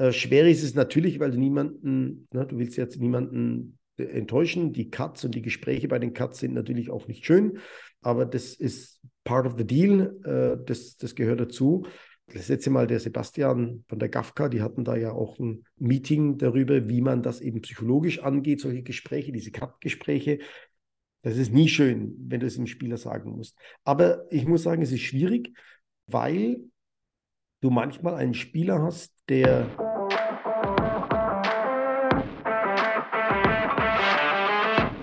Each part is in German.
Äh, schwer ist es natürlich, weil du niemanden, ne, du willst jetzt niemanden enttäuschen. Die Cuts und die Gespräche bei den Cuts sind natürlich auch nicht schön, aber das ist part of the deal. Äh, das, das gehört dazu. Das letzte Mal der Sebastian von der GAFKA, die hatten da ja auch ein Meeting darüber, wie man das eben psychologisch angeht, solche Gespräche, diese Cut-Gespräche. Das ist nie schön, wenn du es dem Spieler sagen musst. Aber ich muss sagen, es ist schwierig, weil du manchmal einen Spieler hast, der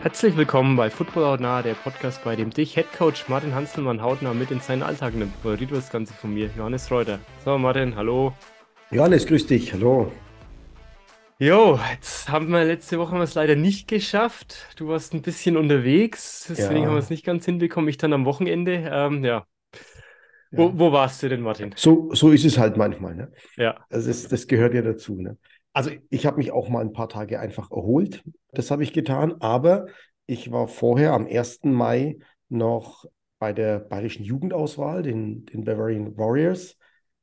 Herzlich willkommen bei Football Hautnah, der Podcast, bei dem dich Headcoach Martin Hanselmann hautnah mit in seinen Alltag nimmt. Moderiert das Ganze von mir, Johannes Reuter. So, Martin, hallo. Johannes, grüß dich, hallo. Jo, jetzt haben wir letzte Woche es leider nicht geschafft. Du warst ein bisschen unterwegs, deswegen ja. haben wir es nicht ganz hinbekommen. Ich dann am Wochenende. Ähm, ja. ja. Wo, wo, warst du denn, Martin? So, so ist es halt manchmal. Ne? Ja. Das, ist, das gehört ja dazu. Ne? Also ich habe mich auch mal ein paar Tage einfach erholt. Das habe ich getan. Aber ich war vorher am 1. Mai noch bei der bayerischen Jugendauswahl, den, den Bavarian Warriors,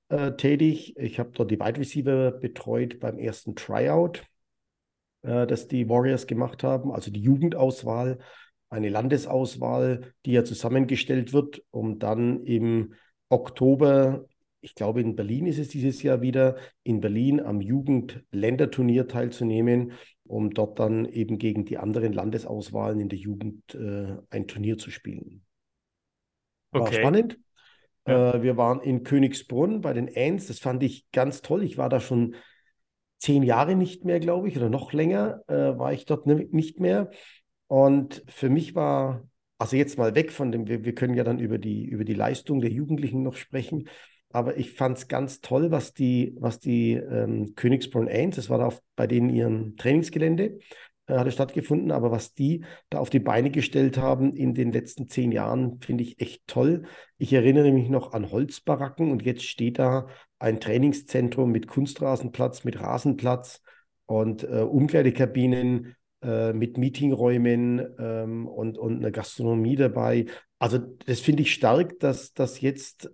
äh, tätig. Ich habe dort die Wide Receiver betreut beim ersten Tryout, äh, das die Warriors gemacht haben, also die Jugendauswahl, eine Landesauswahl, die ja zusammengestellt wird, um dann im Oktober ich glaube, in Berlin ist es dieses Jahr wieder, in Berlin am Jugendländerturnier teilzunehmen, um dort dann eben gegen die anderen Landesauswahlen in der Jugend äh, ein Turnier zu spielen. War okay. spannend. Ja. Äh, wir waren in Königsbrunn bei den Ants. Das fand ich ganz toll. Ich war da schon zehn Jahre nicht mehr, glaube ich, oder noch länger äh, war ich dort nicht mehr. Und für mich war, also jetzt mal weg von dem, wir, wir können ja dann über die, über die Leistung der Jugendlichen noch sprechen aber ich fand es ganz toll, was die, was die ähm, Königsbrunn Ains, das war da auf, bei denen ihrem Trainingsgelände, äh, hatte stattgefunden, aber was die da auf die Beine gestellt haben in den letzten zehn Jahren, finde ich echt toll. Ich erinnere mich noch an Holzbaracken und jetzt steht da ein Trainingszentrum mit Kunstrasenplatz, mit Rasenplatz und äh, Umkleidekabinen äh, mit Meetingräumen ähm, und, und eine Gastronomie dabei. Also das finde ich stark, dass das jetzt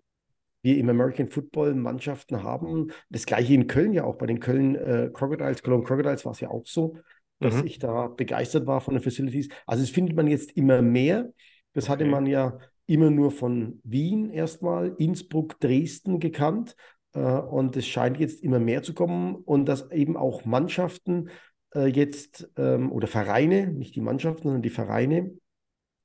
wir im American Football Mannschaften haben. Das gleiche in Köln ja auch. Bei den Köln äh, Crocodiles, Cologne Crocodiles war es ja auch so, dass mhm. ich da begeistert war von den Facilities. Also das findet man jetzt immer mehr. Das okay. hatte man ja immer nur von Wien erstmal, Innsbruck, Dresden gekannt. Äh, und es scheint jetzt immer mehr zu kommen und dass eben auch Mannschaften äh, jetzt ähm, oder Vereine, nicht die Mannschaften, sondern die Vereine,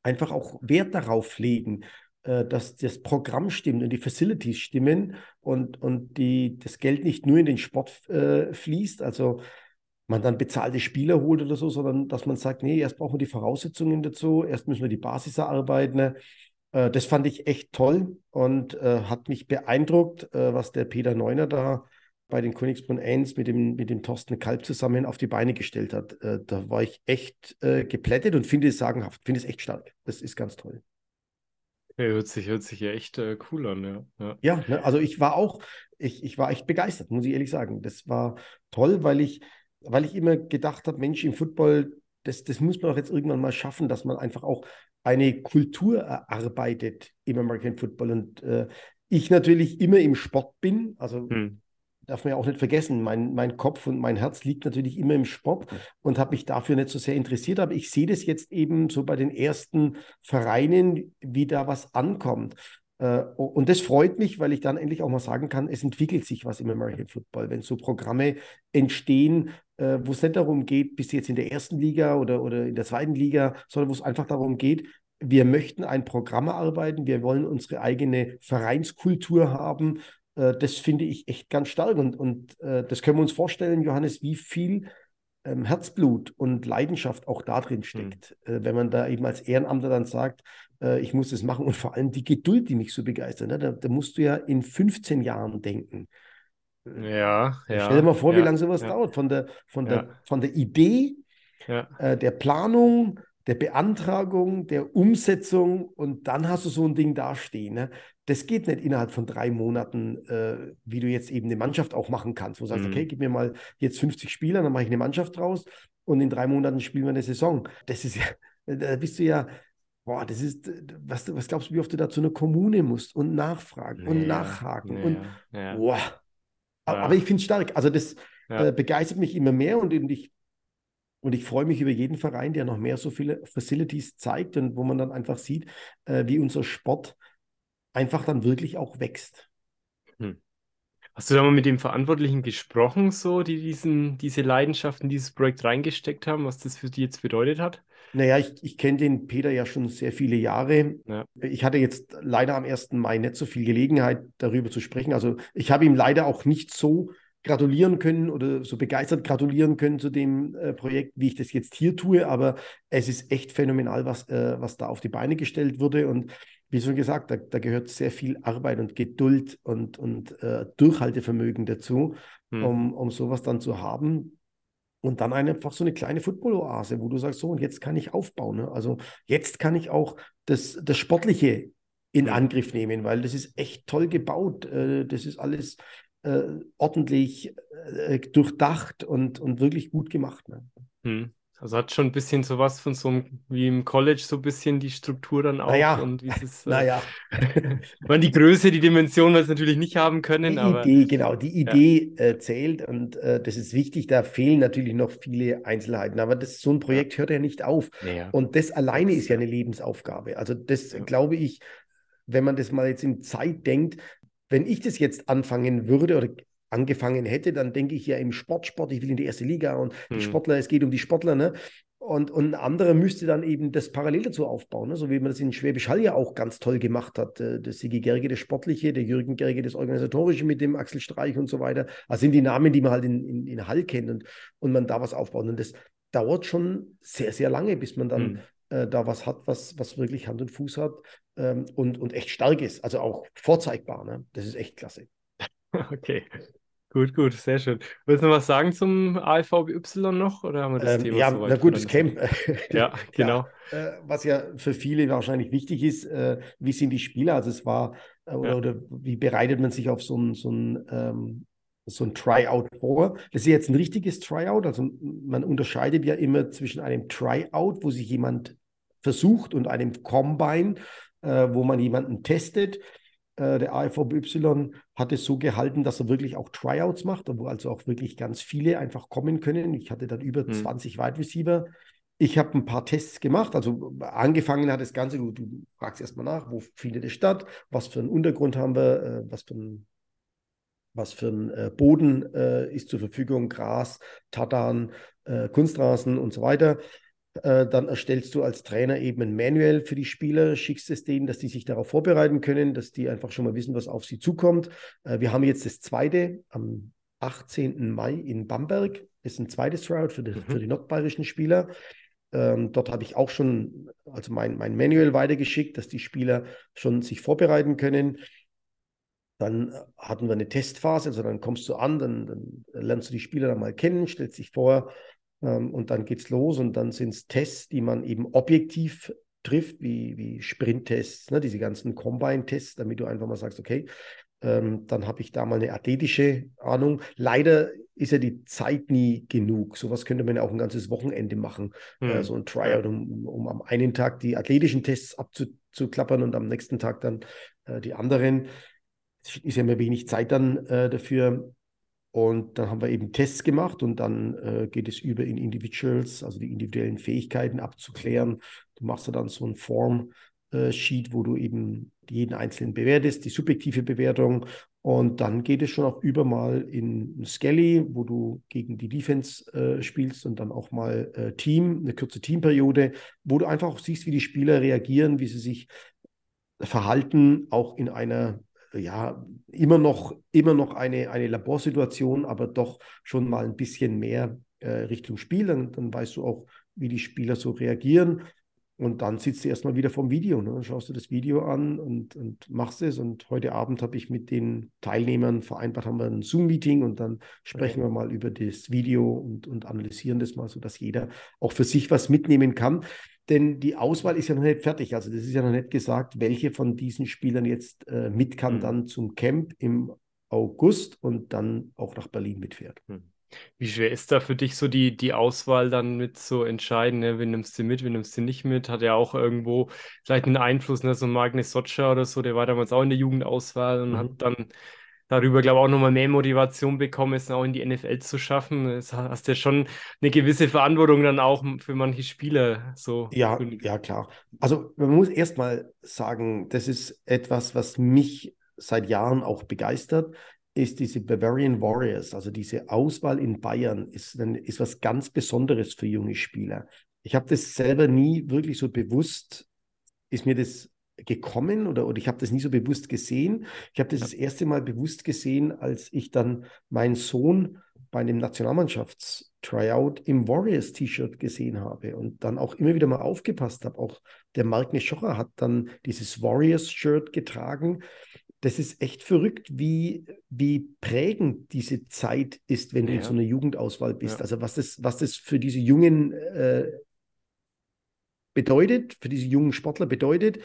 einfach auch Wert darauf legen, dass das Programm stimmt und die Facilities stimmen und, und die, das Geld nicht nur in den Sport äh, fließt, also man dann bezahlte Spieler holt oder so, sondern dass man sagt, nee, erst brauchen wir die Voraussetzungen dazu, erst müssen wir die Basis erarbeiten. Äh, das fand ich echt toll und äh, hat mich beeindruckt, äh, was der Peter Neuner da bei den Königsbrunn 1 mit dem, mit dem Thorsten Kalb zusammen auf die Beine gestellt hat. Äh, da war ich echt geplättet und finde es sagenhaft, finde es echt stark. Das ist ganz toll. Ja, hört sich, hört sich ja echt äh, cool an, ja. Ja, ja ne? also ich war auch, ich, ich war echt begeistert, muss ich ehrlich sagen. Das war toll, weil ich, weil ich immer gedacht habe, Mensch, im Football, das, das muss man auch jetzt irgendwann mal schaffen, dass man einfach auch eine Kultur erarbeitet im American Football. Und äh, ich natürlich immer im Sport bin, also hm darf man ja auch nicht vergessen, mein, mein Kopf und mein Herz liegt natürlich immer im Sport und habe mich dafür nicht so sehr interessiert. Aber ich sehe das jetzt eben so bei den ersten Vereinen, wie da was ankommt. Äh, und das freut mich, weil ich dann endlich auch mal sagen kann, es entwickelt sich was im American Football, wenn so Programme entstehen, äh, wo es nicht darum geht, bis jetzt in der ersten Liga oder, oder in der zweiten Liga, sondern wo es einfach darum geht, wir möchten ein Programm arbeiten, wir wollen unsere eigene Vereinskultur haben das finde ich echt ganz stark. Und, und äh, das können wir uns vorstellen, Johannes, wie viel ähm, Herzblut und Leidenschaft auch da drin hm. steckt. Mhm. Äh, wenn man da eben als Ehrenamter dann sagt, äh, ich muss das machen und vor allem die Geduld, die mich so begeistert. Ne? Da, da, musst du ja in 15 Jahren denken. Ja, ja. Stell dir mal vor, ja, wie lange sowas ja. dauert. Von der, von der, ja. von der Idee, äh, der Planung, der Beantragung, der Umsetzung und dann hast du so ein Ding dastehen. Ne? Das geht nicht innerhalb von drei Monaten, äh, wie du jetzt eben eine Mannschaft auch machen kannst, wo du sagst, mhm. okay, gib mir mal jetzt 50 Spieler, dann mache ich eine Mannschaft draus und in drei Monaten spielen wir eine Saison. Das ist ja, da bist du ja, boah, das ist, was, was glaubst du, wie oft du da zu einer Kommune musst und nachfragen ja, und nachhaken ja, und, ja. boah. Aber ich finde es stark. Also das, äh, begeistert mich immer mehr und, und ich und ich freue mich über jeden Verein, der noch mehr so viele Facilities zeigt und wo man dann einfach sieht, äh, wie unser Sport einfach dann wirklich auch wächst. Hm. Hast du da mal mit dem Verantwortlichen gesprochen, so, die diesen, diese Leidenschaft in dieses Projekt reingesteckt haben, was das für die jetzt bedeutet hat? Naja, ich, ich kenne den Peter ja schon sehr viele Jahre. Ja. Ich hatte jetzt leider am 1. Mai nicht so viel Gelegenheit, darüber zu sprechen. Also ich habe ihm leider auch nicht so gratulieren können oder so begeistert gratulieren können zu dem äh, Projekt, wie ich das jetzt hier tue. Aber es ist echt phänomenal, was, äh, was da auf die Beine gestellt wurde. Und wie schon gesagt, da, da gehört sehr viel Arbeit und Geduld und, und äh, Durchhaltevermögen dazu, hm. um, um sowas dann zu haben. Und dann einfach so eine kleine Football-Oase, wo du sagst, so, und jetzt kann ich aufbauen. Ne? Also jetzt kann ich auch das, das Sportliche in hm. Angriff nehmen, weil das ist echt toll gebaut. Äh, das ist alles äh, ordentlich äh, durchdacht und, und wirklich gut gemacht. Ne? Hm. Also hat schon ein bisschen sowas von so einem, wie im College, so ein bisschen die Struktur dann auch naja. und wie es naja. man die Größe, die Dimension wir es natürlich nicht haben können. Die aber, Idee, genau, die Idee ja. äh, zählt und äh, das ist wichtig. Da fehlen natürlich noch viele Einzelheiten, aber das, so ein Projekt ja. hört ja nicht auf. Ja. Und das alleine ist ja eine Lebensaufgabe. Also das glaube ich, wenn man das mal jetzt in Zeit denkt, wenn ich das jetzt anfangen würde oder angefangen hätte, dann denke ich ja im Sportsport, ich will in die erste Liga und hm. die Sportler, es geht um die Sportler, ne? Und, und ein anderer müsste dann eben das parallel dazu aufbauen, ne? so wie man das in Schwäbisch Hall ja auch ganz toll gemacht hat. Äh, der Sigi Gerge, das Sportliche, der Jürgen Gerge, das Organisatorische mit dem Axel Streich und so weiter. Also sind die Namen, die man halt in, in, in Hall kennt und, und man da was aufbaut. Und das dauert schon sehr, sehr lange, bis man dann hm. äh, da was hat, was, was wirklich Hand und Fuß hat ähm, und, und echt stark ist. Also auch vorzeigbar. Ne? Das ist echt klasse. Okay. Gut, gut, sehr schön. Willst du noch was sagen zum ALVBY noch oder haben wir das ähm, Thema Ja, na gut, das Camp. ja, genau. Ja, äh, was ja für viele wahrscheinlich wichtig ist, äh, wie sind die Spieler? Also es war, äh, oder, ja. oder, wie bereitet man sich auf so ein, so ein, ähm, so ein Tryout vor? Das ist jetzt ein richtiges Tryout. Also man unterscheidet ja immer zwischen einem Tryout, wo sich jemand versucht, und einem Combine, äh, wo man jemanden testet. Äh, der AFVY hat es so gehalten, dass er wirklich auch Tryouts macht, wo also auch wirklich ganz viele einfach kommen können. Ich hatte dann über hm. 20 Wide Receiver. Ich habe ein paar Tests gemacht, also angefangen hat das Ganze, du, du fragst erstmal nach, wo findet es statt, was für einen Untergrund haben wir, äh, was für ein was für ein äh, Boden äh, ist zur Verfügung, Gras, Tatan, äh, Kunstrasen und so weiter. Äh, dann erstellst du als Trainer eben ein Manual für die Spieler, schickst es denen, dass die sich darauf vorbereiten können, dass die einfach schon mal wissen, was auf sie zukommt. Äh, wir haben jetzt das zweite am 18. Mai in Bamberg. Das ist ein zweites Tryout für die, mhm. für die nordbayerischen Spieler. Ähm, dort habe ich auch schon also mein, mein Manual weitergeschickt, dass die Spieler schon sich vorbereiten können. Dann hatten wir eine Testphase, also dann kommst du an, dann, dann lernst du die Spieler dann mal kennen, stellst dich vor, und dann geht's los und dann sind es Tests, die man eben objektiv trifft, wie, wie Sprinttests, ne, diese ganzen Combine-Tests, damit du einfach mal sagst, okay, ähm, dann habe ich da mal eine athletische Ahnung. Leider ist ja die Zeit nie genug. Sowas könnte man ja auch ein ganzes Wochenende machen, hm. äh, so ein Tryout, um, um am einen Tag die athletischen Tests abzuklappern und am nächsten Tag dann äh, die anderen. Es ist ja immer wenig Zeit dann äh, dafür. Und dann haben wir eben Tests gemacht und dann äh, geht es über in Individuals, also die individuellen Fähigkeiten abzuklären. Du machst dann so ein Form-Sheet, äh, wo du eben jeden einzelnen bewertest, die subjektive Bewertung. Und dann geht es schon auch über mal in Skelly, wo du gegen die Defense äh, spielst und dann auch mal äh, Team, eine kurze Teamperiode, wo du einfach auch siehst, wie die Spieler reagieren, wie sie sich verhalten, auch in einer ja, immer noch, immer noch eine, eine Laborsituation, aber doch schon mal ein bisschen mehr äh, Richtung Spiel. Dann, dann weißt du auch, wie die Spieler so reagieren. Und dann sitzt du erstmal wieder vom Video. Ne? Dann schaust du das Video an und, und machst es. Und heute Abend habe ich mit den Teilnehmern vereinbart, haben wir ein Zoom-Meeting und dann sprechen okay. wir mal über das Video und, und analysieren das mal, sodass jeder auch für sich was mitnehmen kann. Denn die Auswahl ist ja noch nicht fertig. Also das ist ja noch nicht gesagt, welche von diesen Spielern jetzt äh, mit kann mhm. dann zum Camp im August und dann auch nach Berlin mitfährt. Mhm. Wie schwer ist da für dich so die, die Auswahl dann mit so entscheiden, ne? wen nimmst du mit, wen nimmst du nicht mit? Hat ja auch irgendwo vielleicht einen Einfluss, ne? so Magnus Sotscher oder so, der war damals auch in der Jugendauswahl und mhm. hat dann darüber, glaube ich, auch nochmal mehr Motivation bekommen, es auch in die NFL zu schaffen. Das hast ja schon eine gewisse Verantwortung dann auch für manche Spieler. So. Ja, ja, klar. Also man muss erstmal sagen, das ist etwas, was mich seit Jahren auch begeistert, ist diese Bavarian Warriors, also diese Auswahl in Bayern, ist, ist was ganz Besonderes für junge Spieler. Ich habe das selber nie wirklich so bewusst, ist mir das gekommen oder, oder ich habe das nie so bewusst gesehen. Ich habe das das erste Mal bewusst gesehen, als ich dann meinen Sohn bei einem Nationalmannschafts-Tryout im Warriors-T-Shirt gesehen habe und dann auch immer wieder mal aufgepasst habe. Auch der Mark Neschocher hat dann dieses Warriors-Shirt getragen. Das ist echt verrückt, wie, wie prägend diese Zeit ist, wenn ja. du in so einer Jugendauswahl bist. Ja. Also was das, was das für diese jungen äh, bedeutet, für diese jungen Sportler bedeutet,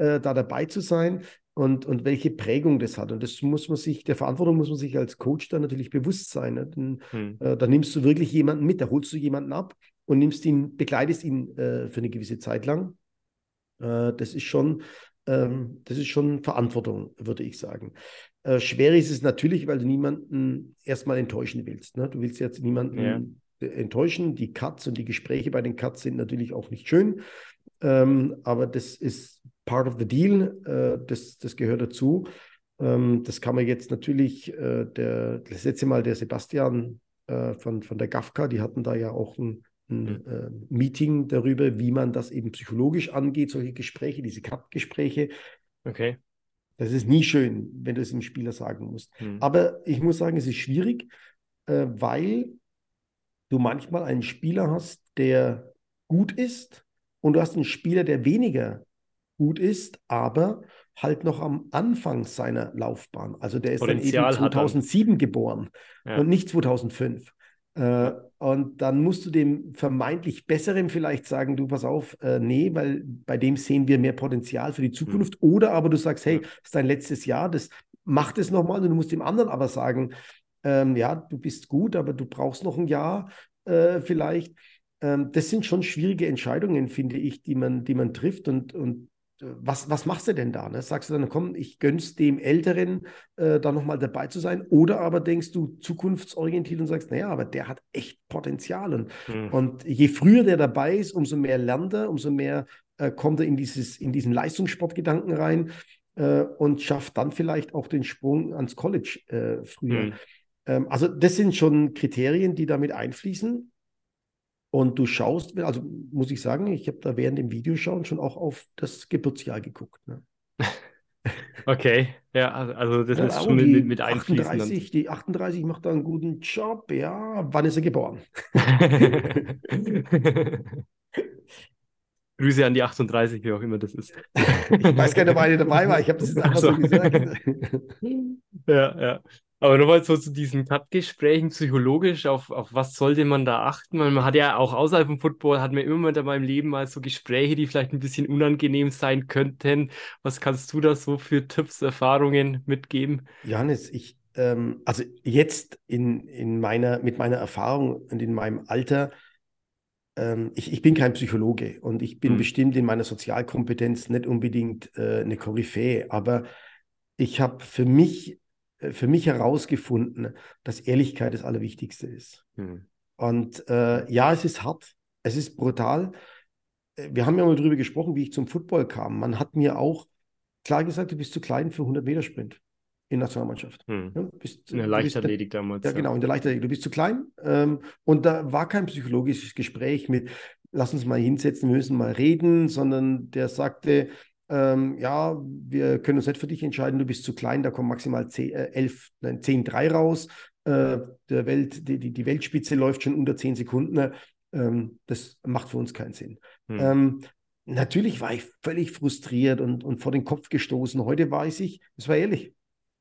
äh, da dabei zu sein und, und welche Prägung das hat. Und das muss man sich, der Verantwortung muss man sich als Coach dann natürlich bewusst sein. Ne? Denn, hm. äh, da nimmst du wirklich jemanden mit, da holst du jemanden ab und nimmst ihn, begleitest ihn äh, für eine gewisse Zeit lang. Äh, das ist schon, ähm, das ist schon Verantwortung, würde ich sagen. Äh, schwer ist es natürlich, weil du niemanden erstmal enttäuschen willst. Ne? Du willst jetzt niemanden ja enttäuschen. Die Cuts und die Gespräche bei den Cuts sind natürlich auch nicht schön, ähm, aber das ist part of the deal. Äh, das, das gehört dazu. Ähm, das kann man jetzt natürlich, äh, der, das letzte Mal der Sebastian äh, von, von der GAFKA, die hatten da ja auch ein, ein mhm. Meeting darüber, wie man das eben psychologisch angeht, solche Gespräche, diese Cut-Gespräche. Okay. Das ist nie schön, wenn du es dem Spieler sagen musst. Mhm. Aber ich muss sagen, es ist schwierig, weil du manchmal einen Spieler hast, der gut ist und du hast einen Spieler, der weniger gut ist, aber halt noch am Anfang seiner Laufbahn. Also der ist Potenzial dann eben 2007 geboren ja. und nicht 2005. Äh, und dann musst du dem vermeintlich Besseren vielleicht sagen, du pass auf, äh, nee, weil bei dem sehen wir mehr Potenzial für die Zukunft. Mhm. Oder aber du sagst, hey, das ist dein letztes Jahr, das macht es nochmal. Und du musst dem anderen aber sagen, ähm, ja, du bist gut, aber du brauchst noch ein Jahr äh, vielleicht. Ähm, das sind schon schwierige Entscheidungen, finde ich, die man, die man trifft. Und, und äh, was, was machst du denn da? Ne? Sagst du dann, komm, ich gönn's dem Älteren, äh, da nochmal dabei zu sein? Oder aber denkst du zukunftsorientiert und sagst, naja, aber der hat echt Potenzial. Und, mhm. und je früher der dabei ist, umso mehr lernt er, umso mehr äh, kommt er in, dieses, in diesen Leistungssportgedanken rein äh, und schafft dann vielleicht auch den Sprung ans College äh, früher. Mhm. Ähm, also das sind schon Kriterien, die damit einfließen. Und du schaust, also muss ich sagen, ich habe da während dem Videoschauen schon auch auf das Geburtsjahr geguckt. Ne? Okay, ja, also, also das ja, ist schon mit, mit einfließen. 38, die 38 macht da einen guten Job, ja. Wann ist er geboren? Grüße an die 38, wie auch immer das ist. ich weiß gar nicht, ob eine dabei war. Ich habe das jetzt einfach so, so gesagt. ja, ja. Aber nochmal so zu diesen Cut-Gesprächen psychologisch, auf, auf was sollte man da achten? Weil man hat ja auch außerhalb vom Football, hat man immer mal in meinem Leben mal so Gespräche, die vielleicht ein bisschen unangenehm sein könnten. Was kannst du da so für Tipps, Erfahrungen mitgeben? Johannes, ich, ähm, also jetzt in, in meiner, mit meiner Erfahrung und in meinem Alter, ähm, ich, ich bin kein Psychologe und ich bin hm. bestimmt in meiner Sozialkompetenz nicht unbedingt äh, eine Koryphäe, aber ich habe für mich für mich herausgefunden, dass Ehrlichkeit das Allerwichtigste ist. Mhm. Und äh, ja, es ist hart, es ist brutal. Äh, wir haben ja mal darüber gesprochen, wie ich zum Football kam. Man hat mir auch klar gesagt, du bist zu klein für 100 Meter Sprint in der Nationalmannschaft. Hm. Ja, bist, in der Leichtathletik damals. Ja, genau, in der Leichtathletik. Du bist zu klein. Ähm, und da war kein psychologisches Gespräch mit, lass uns mal hinsetzen, wir müssen mal reden, sondern der sagte, ähm, ja, wir können uns nicht für dich entscheiden, du bist zu klein, da kommen maximal 10, äh, 11, nein, 10, 3 raus. Äh, der Welt, die, die, Weltspitze läuft schon unter 10 Sekunden. Ähm, das macht für uns keinen Sinn. Hm. Ähm, natürlich war ich völlig frustriert und, und vor den Kopf gestoßen. Heute weiß ich, es war ehrlich.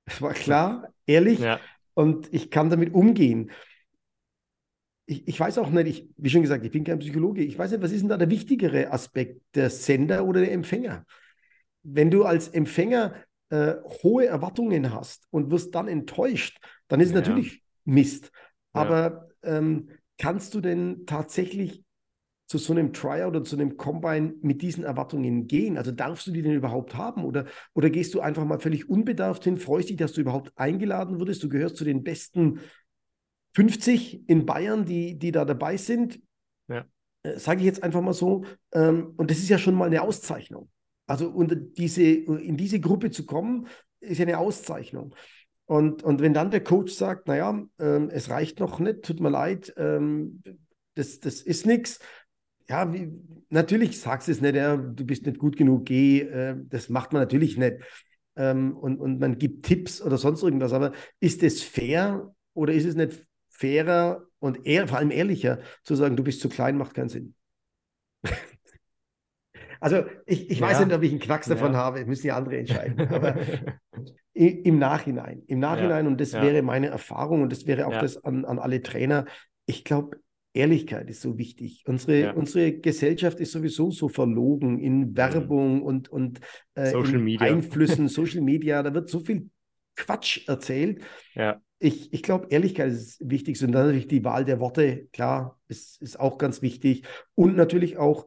Es war klar, ehrlich ja. und ich kann damit umgehen. Ich, ich, weiß auch nicht, ich, wie schon gesagt, ich bin kein Psychologe. Ich weiß nicht, was ist denn da der wichtigere Aspekt, der Sender oder der Empfänger? Wenn du als Empfänger äh, hohe Erwartungen hast und wirst dann enttäuscht, dann ist es ja. natürlich Mist. Aber ja. ähm, kannst du denn tatsächlich zu so einem Tryout oder zu einem Combine mit diesen Erwartungen gehen? Also darfst du die denn überhaupt haben? Oder, oder gehst du einfach mal völlig unbedarft hin, freust dich, dass du überhaupt eingeladen wurdest? Du gehörst zu den besten 50 in Bayern, die, die da dabei sind. Ja. Äh, Sage ich jetzt einfach mal so. Ähm, und das ist ja schon mal eine Auszeichnung. Also unter diese, in diese Gruppe zu kommen, ist eine Auszeichnung. Und, und wenn dann der Coach sagt, naja, ähm, es reicht noch nicht, tut mir leid, ähm, das, das ist nichts. Ja, wie, natürlich sagst du es nicht, ja, du bist nicht gut genug, geh, äh, das macht man natürlich nicht. Ähm, und, und man gibt Tipps oder sonst irgendwas. Aber ist es fair oder ist es nicht fairer und eher, vor allem ehrlicher zu sagen, du bist zu klein, macht keinen Sinn? Also ich, ich ja. weiß nicht, ob ich einen Knacks davon ja. habe, müssen die andere entscheiden. Aber im Nachhinein, im Nachhinein, ja. und das wäre meine Erfahrung und das wäre auch das an, an alle Trainer, ich glaube, Ehrlichkeit ist so wichtig. Unsere, ja. unsere Gesellschaft ist sowieso so verlogen in mhm. Werbung und, und äh. Einflüssen, Social Media. Da wird so viel Quatsch erzählt. Ja. Ich, ich glaube, Ehrlichkeit ist wichtig. Und dann natürlich die Wahl der Worte, klar, ist, ist auch ganz wichtig. Und natürlich auch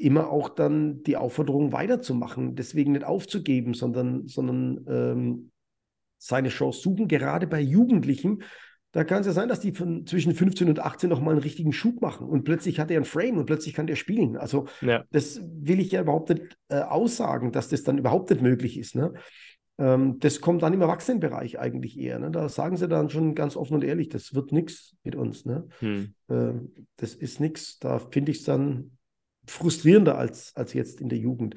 immer auch dann die Aufforderung weiterzumachen, deswegen nicht aufzugeben, sondern, sondern ähm, seine Chance suchen, gerade bei Jugendlichen. Da kann es ja sein, dass die von zwischen 15 und 18 nochmal einen richtigen Schub machen und plötzlich hat er einen Frame und plötzlich kann der spielen. Also ja. das will ich ja überhaupt nicht äh, aussagen, dass das dann überhaupt nicht möglich ist. Ne? Ähm, das kommt dann im Erwachsenenbereich eigentlich eher. Ne? Da sagen sie dann schon ganz offen und ehrlich, das wird nichts mit uns. Ne? Hm. Äh, das ist nichts. Da finde ich es dann frustrierender als, als jetzt in der Jugend.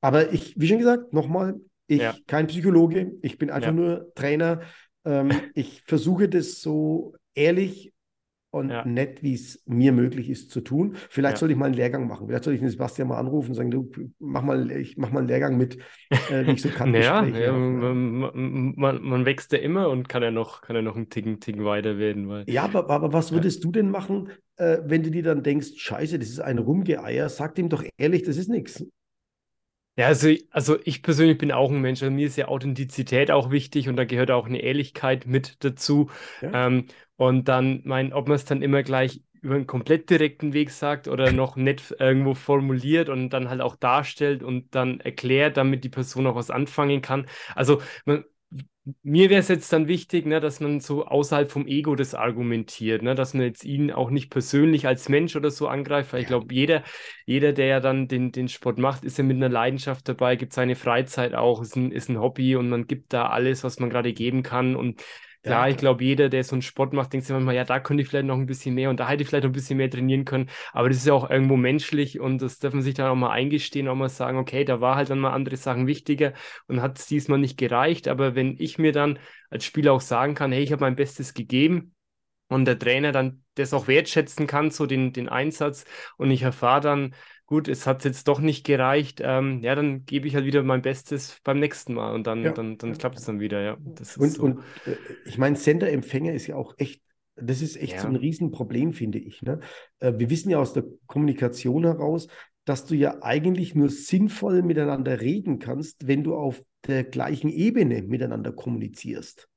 Aber ich, wie schon gesagt, nochmal, ich ja. kein Psychologe, ich bin einfach ja. nur Trainer. Ähm, ich versuche das so ehrlich und ja. nett, wie es mir möglich ist zu tun. Vielleicht ja. soll ich mal einen Lehrgang machen. Vielleicht soll ich den Sebastian mal anrufen und sagen, du mach mal, ich mach mal einen Lehrgang mit, äh, wie ich so kann. naja, ja, man, man, man, wächst ja immer und kann ja noch, kann ja noch einen Ticken, Ticken weiter werden. Weil, ja, aber, aber was würdest du denn machen, äh, wenn du dir dann denkst, scheiße, das ist ein Rumgeeier, sag dem doch ehrlich, das ist nichts. Ja, also, also ich persönlich bin auch ein Mensch. Also mir ist ja Authentizität auch wichtig und da gehört auch eine Ehrlichkeit mit dazu. Ja. Ähm, und dann, mein, ob man es dann immer gleich über einen komplett direkten Weg sagt oder noch nett irgendwo formuliert und dann halt auch darstellt und dann erklärt, damit die Person auch was anfangen kann. Also man, mir wäre es jetzt dann wichtig, ne, dass man so außerhalb vom Ego das argumentiert, ne, dass man jetzt ihn auch nicht persönlich als Mensch oder so angreift, weil ich glaube, jeder, jeder, der ja dann den, den Sport macht, ist ja mit einer Leidenschaft dabei, gibt seine Freizeit auch, ist ein, ist ein Hobby und man gibt da alles, was man gerade geben kann und Klar, ich glaube, jeder, der so einen Sport macht, denkt sich manchmal, ja, da könnte ich vielleicht noch ein bisschen mehr und da hätte ich vielleicht noch ein bisschen mehr trainieren können. Aber das ist ja auch irgendwo menschlich und das darf man sich dann auch mal eingestehen, auch mal sagen, okay, da war halt dann mal andere Sachen wichtiger und hat es diesmal nicht gereicht. Aber wenn ich mir dann als Spieler auch sagen kann, hey, ich habe mein Bestes gegeben und der Trainer dann das auch wertschätzen kann, so den, den Einsatz und ich erfahre dann, gut, es hat jetzt doch nicht gereicht, ähm, ja, dann gebe ich halt wieder mein Bestes beim nächsten Mal und dann, ja. dann, dann klappt es dann wieder, ja. und, so. und äh, ich meine, Sender-Empfänger ist ja auch echt, das ist echt ja. so ein Riesenproblem, finde ich. Ne? Äh, wir wissen ja aus der Kommunikation heraus, dass du ja eigentlich nur sinnvoll miteinander reden kannst, wenn du auf der gleichen Ebene miteinander kommunizierst.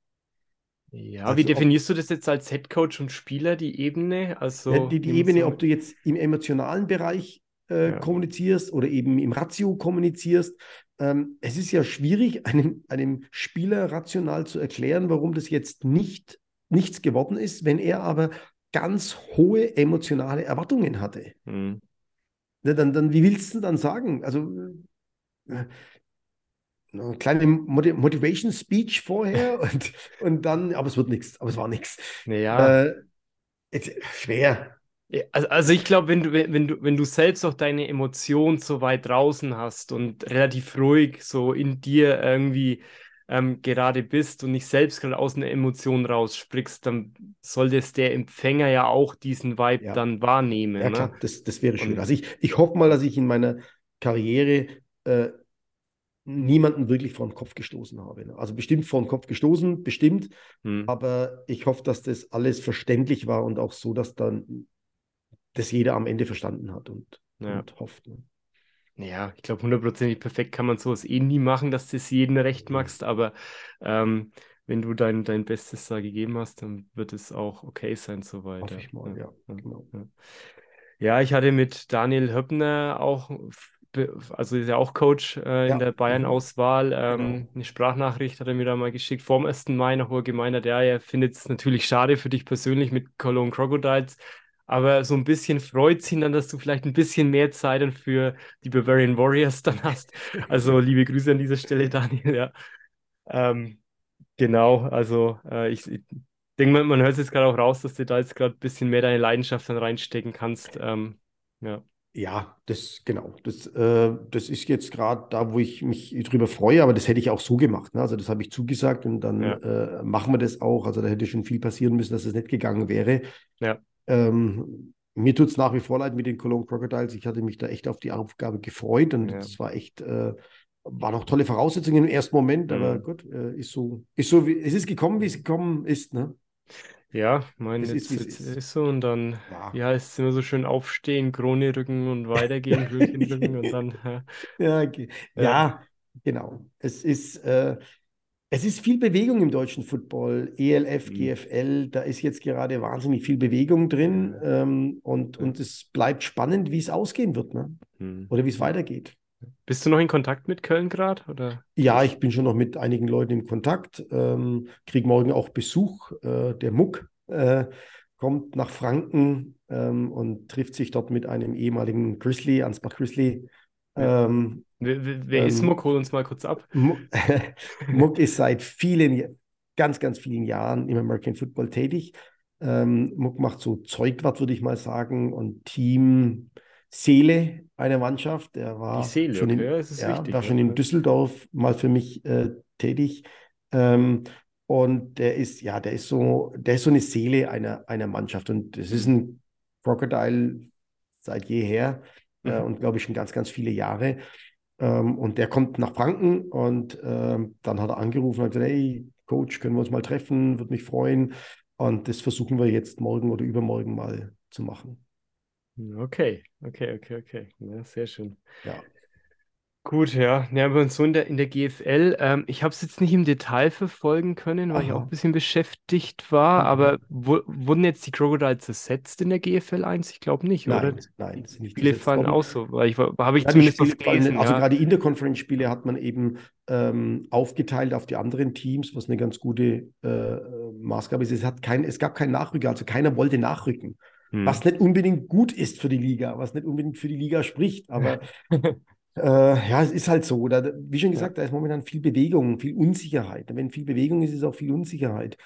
Ja, also wie definierst ob, du das jetzt als Headcoach und Spieler, die Ebene? Also die, die Ebene, ob du jetzt im emotionalen Bereich äh, ja. kommunizierst oder eben im Ratio kommunizierst. Ähm, es ist ja schwierig, einem, einem Spieler rational zu erklären, warum das jetzt nicht nichts geworden ist, wenn er aber ganz hohe emotionale Erwartungen hatte. Mhm. Na, dann, dann, wie willst du dann sagen? Also äh, eine kleine Motivation Speech vorher und, und dann, aber es wird nichts, aber es war nichts. Ja. Äh, schwer. Also, also ich glaube, wenn du, wenn du, wenn du selbst auch deine Emotionen so weit draußen hast und relativ ruhig so in dir irgendwie ähm, gerade bist und nicht selbst gerade aus einer Emotion raussprichst, dann sollte es der Empfänger ja auch diesen Vibe ja. dann wahrnehmen. Ja, ne? klar, das, das wäre schön. Und, also ich, ich hoffe mal, dass ich in meiner Karriere äh, niemanden wirklich vor den Kopf gestoßen habe. Also bestimmt vor den Kopf gestoßen, bestimmt, hm. aber ich hoffe, dass das alles verständlich war und auch so, dass dann das jeder am Ende verstanden hat und, ja. und hofft. Ne? Ja, ich glaube, hundertprozentig perfekt kann man sowas eh nie machen, dass du es jedem recht machst, aber ähm, wenn du dein, dein Bestes da gegeben hast, dann wird es auch okay sein, soweit. Hoffe ich mal, ja. ja, genau. Ja. Ich hatte mit Daniel Höppner auch, also ist ja auch Coach äh, in Ja. der Mhm. Bayern-Auswahl, Genau. ähm, eine Sprachnachricht hat er mir da mal geschickt vor dem 1. Mai noch, wo er gemeint hat, ja, er findet es natürlich schade für dich persönlich mit Cologne Crocodiles, aber so ein bisschen freut ihn dann, dass du vielleicht ein bisschen mehr Zeit dann für die Bavarian Warriors dann hast. Also liebe Grüße an dieser Stelle, Daniel, ja. Ähm, genau, also äh, ich, ich denke mal, man hört es jetzt gerade auch raus, dass du da jetzt gerade ein bisschen mehr deine Leidenschaft dann reinstecken kannst. Ähm, ja. Ja, das genau. Das, äh, das ist jetzt gerade da, wo ich mich drüber freue, aber das hätte ich auch so gemacht. Ne? Also das habe ich zugesagt und dann Ja. äh, machen wir das auch. Also da hätte schon viel passieren müssen, dass es nicht gegangen wäre. Ja. Ähm, mir tut es nach wie vor leid mit den Cologne Crocodiles. Ich hatte mich da echt auf die Aufgabe gefreut und Ja. das war echt, äh, war noch tolle Voraussetzungen im ersten Moment, aber Mhm. gut, äh, ist so, ist so, wie, es ist gekommen, wie es gekommen ist. Ne? Ja, mein, Es ist, jetzt, es jetzt ist. ist so und dann, Ja. heißt es immer so schön, aufstehen, Krone rücken und weitergehen, Krönchen rücken und dann, ja, Ja, ge- Ja. ja, genau. Es ist, äh, es ist viel Bewegung im deutschen Football, ELF, Mhm. GFL, da ist jetzt gerade wahnsinnig viel Bewegung drin ähm, und, und es bleibt spannend, wie es ausgehen wird, ne? hm. Oder wie es weitergeht. Bist du noch in Kontakt mit Köln gerade? Oder? Ja, ich bin schon noch mit einigen Leuten im Kontakt, ähm, kriege morgen auch Besuch. Äh, der Muck äh, kommt nach Franken ähm, und trifft sich dort mit einem ehemaligen Grizzly, Ansbach Grizzly. Ähm, Wer, wer, wer ist Ähm, Muck? Hol uns mal kurz ab. Muck, ist seit vielen, ganz, ganz vielen Jahren im American Football tätig. Ähm, Muck macht so Zeugwart, würde ich mal sagen, und Team Seele einer Mannschaft. Der war Die Seele, schon okay, in, ist ja, wichtig, war schon in. Düsseldorf mal für mich äh, tätig. Ähm, und der ist, ja, der ist so, der ist so eine Seele einer, einer Mannschaft. Und es ist ein Crocodile seit jeher äh, Mhm. und glaube ich schon ganz, ganz viele Jahre. Ähm, und der kommt nach Franken und ähm, dann hat er angerufen und hat gesagt, hey, Coach, können wir uns mal treffen? Würde mich freuen. Und das versuchen wir jetzt morgen oder übermorgen mal zu machen. Okay, okay, okay, okay. Ja, sehr schön. Ja. Gut, ja. Ja, bei uns so in der, in der GFL. Ähm, ich habe es jetzt nicht im Detail verfolgen können, weil ich auch Aha. ein bisschen beschäftigt war. Mhm. Aber wo, wurden jetzt die Crocodiles ersetzt in der GFL 1? Ich glaube nicht, oder? Nein, nein, Die sind nicht Spiele fallen worden. aus, so, weil ich habe ich Ja, zumindest was fallen gelesen. Also ja. gerade Interconference-Spiele hat man eben ähm, aufgeteilt auf die anderen Teams, was eine ganz gute äh, Maßgabe ist. Es hat kein, es gab keinen Nachrücker, also keiner wollte nachrücken. Hm. Was nicht unbedingt gut ist für die Liga, was nicht unbedingt für die Liga spricht. Aber äh, ja, es ist halt so. Oder, wie schon gesagt, da ist momentan viel Bewegung, viel Unsicherheit. Wenn viel Bewegung ist, ist auch viel Unsicherheit.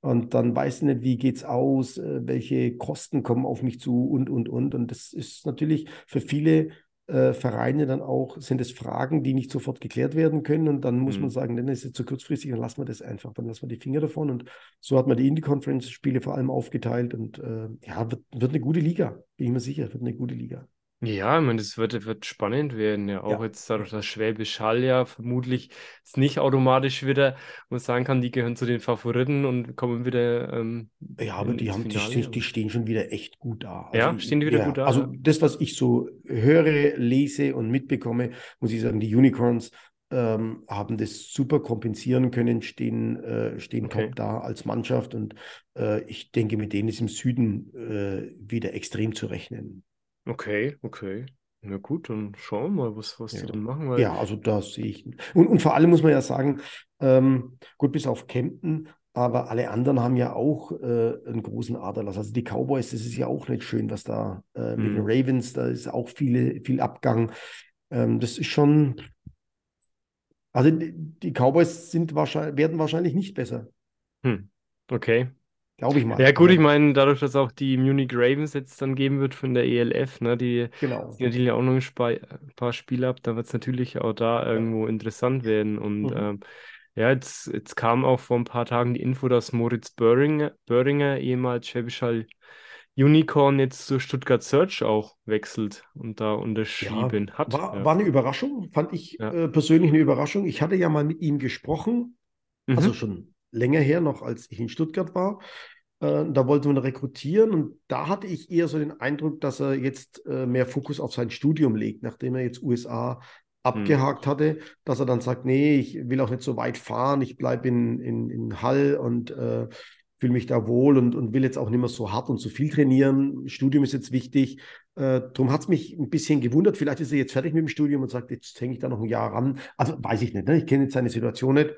Und dann weißt du nicht, wie geht's aus, äh, welche Kosten kommen auf mich zu und, und, und. Und das ist natürlich für viele äh, Vereine dann auch, sind es Fragen, die nicht sofort geklärt werden können. Und dann muss man Hm. sagen, dann ist es zu kurzfristig, dann lassen wir das einfach. Dann lassen wir die Finger davon. Und so hat man die Indie-Conference-Spiele vor allem aufgeteilt. Und äh, ja, wird, wird eine gute Liga, bin ich mir sicher, wird eine gute Liga. Ja, ich meine, das wird, wird spannend werden. Ja, auch Ja. jetzt dadurch, dass Schwäbisch Hall ja vermutlich jetzt nicht automatisch wieder, wo man sagen kann, die gehören zu den Favoriten und kommen wieder ähm, Ja, aber die haben, die, Finale. stehen- die stehen schon wieder echt gut da. Also, Ja, stehen die wieder ja, gut da, Also das, was ich so höre, lese und mitbekomme, muss ich sagen, die Unicorns ähm, haben das super kompensieren können, stehen, äh, stehen Okay. top da als Mannschaft und äh, ich denke, mit denen ist im Süden äh, wieder extrem zu rechnen. Okay, okay. Na gut, dann schauen wir mal, was, was die Ja. dann machen, weil Ja, also das sehe ich. Und, und vor allem muss man ja sagen, ähm, gut, bis auf Kempten, aber alle anderen haben ja auch äh, einen großen Aderlass. Also die Cowboys, das ist ja auch nicht schön, was da äh, mit den Hm. Ravens, da ist auch viele, viel Abgang. Ähm, das ist schon, also die, die Cowboys sind wahrscheinlich, werden wahrscheinlich nicht besser, Hm. Okay. Glaube ich mal. Ja, gut, ich meine, dadurch, dass auch die Munich Ravens jetzt dann geben wird von der ELF, ne, die genau. ziehen natürlich auch noch ein paar Spiele ab, da wird es natürlich auch da irgendwo interessant werden. Und Mhm. ähm, ja, jetzt, jetzt kam auch vor ein paar Tagen die Info, dass Moritz Böhringer, Böhringer ehemals Schwäbisch Hall Unicorn, jetzt zu Stuttgart Search auch wechselt und da Ja, unterschrieben hat. war, Ja. war eine Überraschung, fand ich Ja. äh, persönlich eine Überraschung. Ich hatte ja mal mit ihm gesprochen. Also Mhm. schon länger her, noch als ich in Stuttgart war. Äh, da wollten wir ihn rekrutieren und da hatte ich eher so den Eindruck, dass er jetzt äh, mehr Fokus auf sein Studium legt, nachdem er jetzt USA abgehakt hatte, dass er dann sagt, nee, ich will auch nicht so weit fahren, ich bleibe in, in, in Hall und äh, fühle mich da wohl und, und will jetzt auch nicht mehr so hart und so viel trainieren. Studium ist jetzt wichtig. Äh, darum hat es mich ein bisschen gewundert. Vielleicht ist er jetzt fertig mit dem Studium und sagt, jetzt hänge ich da noch ein Jahr ran. Also weiß ich nicht. Ne? Ich kenne jetzt seine Situation nicht.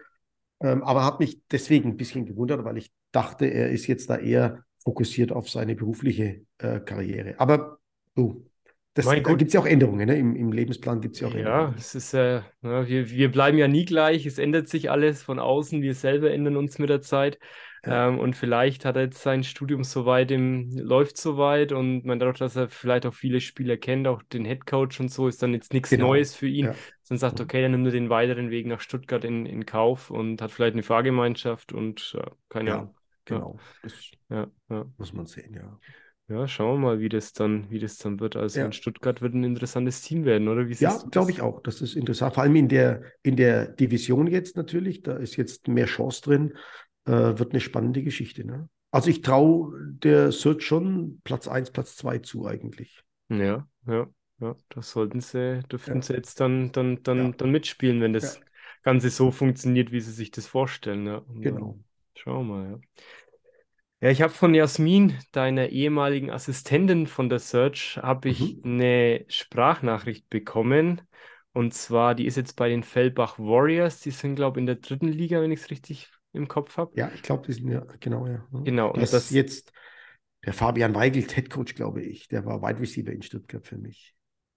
Ähm, aber hat mich deswegen ein bisschen gewundert, weil ich dachte, er ist jetzt da eher fokussiert auf seine berufliche äh, Karriere. Aber du, das, da gibt es ja auch Änderungen, ne? Im, Im, Lebensplan gibt es ja auch Änderungen. Ja, es ist, äh, ja, wir, wir bleiben ja nie gleich, es ändert sich alles von außen, wir selber ändern uns mit der Zeit. Ja. Ähm, und vielleicht hat er jetzt sein Studium soweit, im, läuft soweit und man dadurch, dass er vielleicht auch viele Spieler kennt, auch den Headcoach und so, ist dann jetzt nichts genau. Neues für ihn. Ja. Dann sagt, okay, dann nimmt er den weiteren Weg nach Stuttgart in, in Kauf und hat vielleicht eine Fahrgemeinschaft und äh, keine Ahnung. Genau, das ja, muss man sehen, ja. Ja, schauen wir mal, wie das dann, wie das dann wird. Also ja. in Stuttgart wird ein interessantes Team werden, oder? Wie ja, glaube ich auch. Das ist interessant. Vor allem in der, in der Division jetzt natürlich. Da ist jetzt mehr Chance drin. Äh, wird eine spannende Geschichte. Ne? Also ich traue der Search schon Platz 1, Platz 2 zu eigentlich. Ja, ja, ja. Das sollten sie, dürften ja. sie jetzt dann, dann, dann, ja. dann mitspielen, wenn das Ganze so funktioniert, wie sie sich das vorstellen. Ja. genau. Schauen wir mal, ja. Ja, ich habe von Jasmin, deiner ehemaligen Assistentin von der Search, habe ich mhm. eine Sprachnachricht bekommen. Und zwar, die ist jetzt bei den Fellbach Warriors. Die sind, glaube ich, in der dritten Liga, wenn ich es richtig im Kopf habe. Ja, ich glaube, die sind ja, genau, ja. Genau. Und das, das jetzt der Fabian Weigel, Head Coach, glaube ich. Der war Wide Receiver in Stuttgart für mich.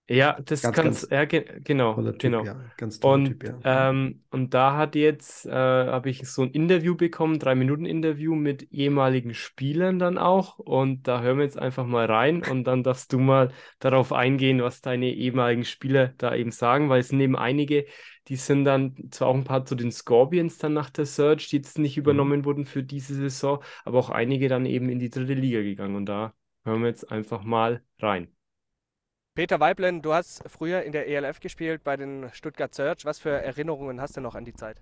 Ja, das ganz, ganz, ja, ge genau, typ, genau. Ja. Und, typ, ja. ähm, und da hat jetzt, äh, habe ich so ein Interview bekommen, drei Minuten Interview mit ehemaligen Spielern dann auch. Und da hören wir jetzt einfach mal rein und dann darfst du mal darauf eingehen, was deine ehemaligen Spieler da eben sagen, weil es sind eben einige, die sind dann zwar auch ein paar zu den Scorpions dann nach der Search, die jetzt nicht mhm. übernommen mhm. wurden für diese Saison, aber auch einige dann eben in die dritte Liga gegangen. Und da hören wir jetzt einfach mal rein. Peter Weiblen, du hast früher in der ELF gespielt bei den Stuttgart Search. Was für Erinnerungen hast du noch an die Zeit?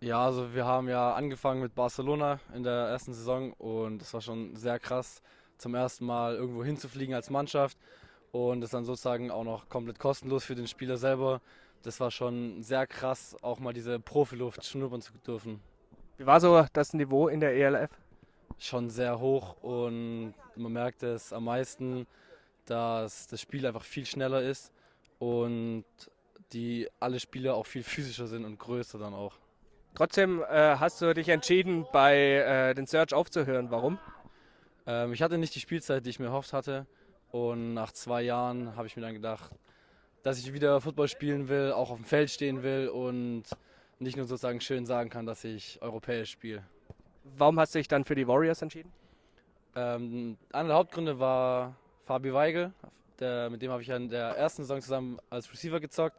Ja, also wir haben ja angefangen mit Barcelona in der ersten Saison und es war schon sehr krass, zum ersten Mal irgendwo hinzufliegen als Mannschaft und das dann sozusagen auch noch komplett kostenlos für den Spieler selber. Das war schon sehr krass, auch mal diese Profiluft schnuppern zu dürfen. Wie war so das Niveau in der ELF? Schon sehr hoch und man merkt es am meisten, dass das Spiel einfach viel schneller ist und die alle Spieler auch viel physischer sind und größer dann auch. Trotzdem äh, hast du dich entschieden, bei äh, den Search aufzuhören. Warum? Ähm, ich hatte nicht die Spielzeit, die ich mir erhofft hatte. Und nach zwei Jahren habe ich mir dann gedacht, dass ich wieder Football spielen will, auch auf dem Feld stehen will und nicht nur sozusagen schön sagen kann, dass ich europäisch spiele. Warum hast du dich dann für die Warriors entschieden? Ähm, einer der Hauptgründe war Fabi Weigel. Der, mit dem habe ich ja in der ersten Saison zusammen als Receiver gezockt.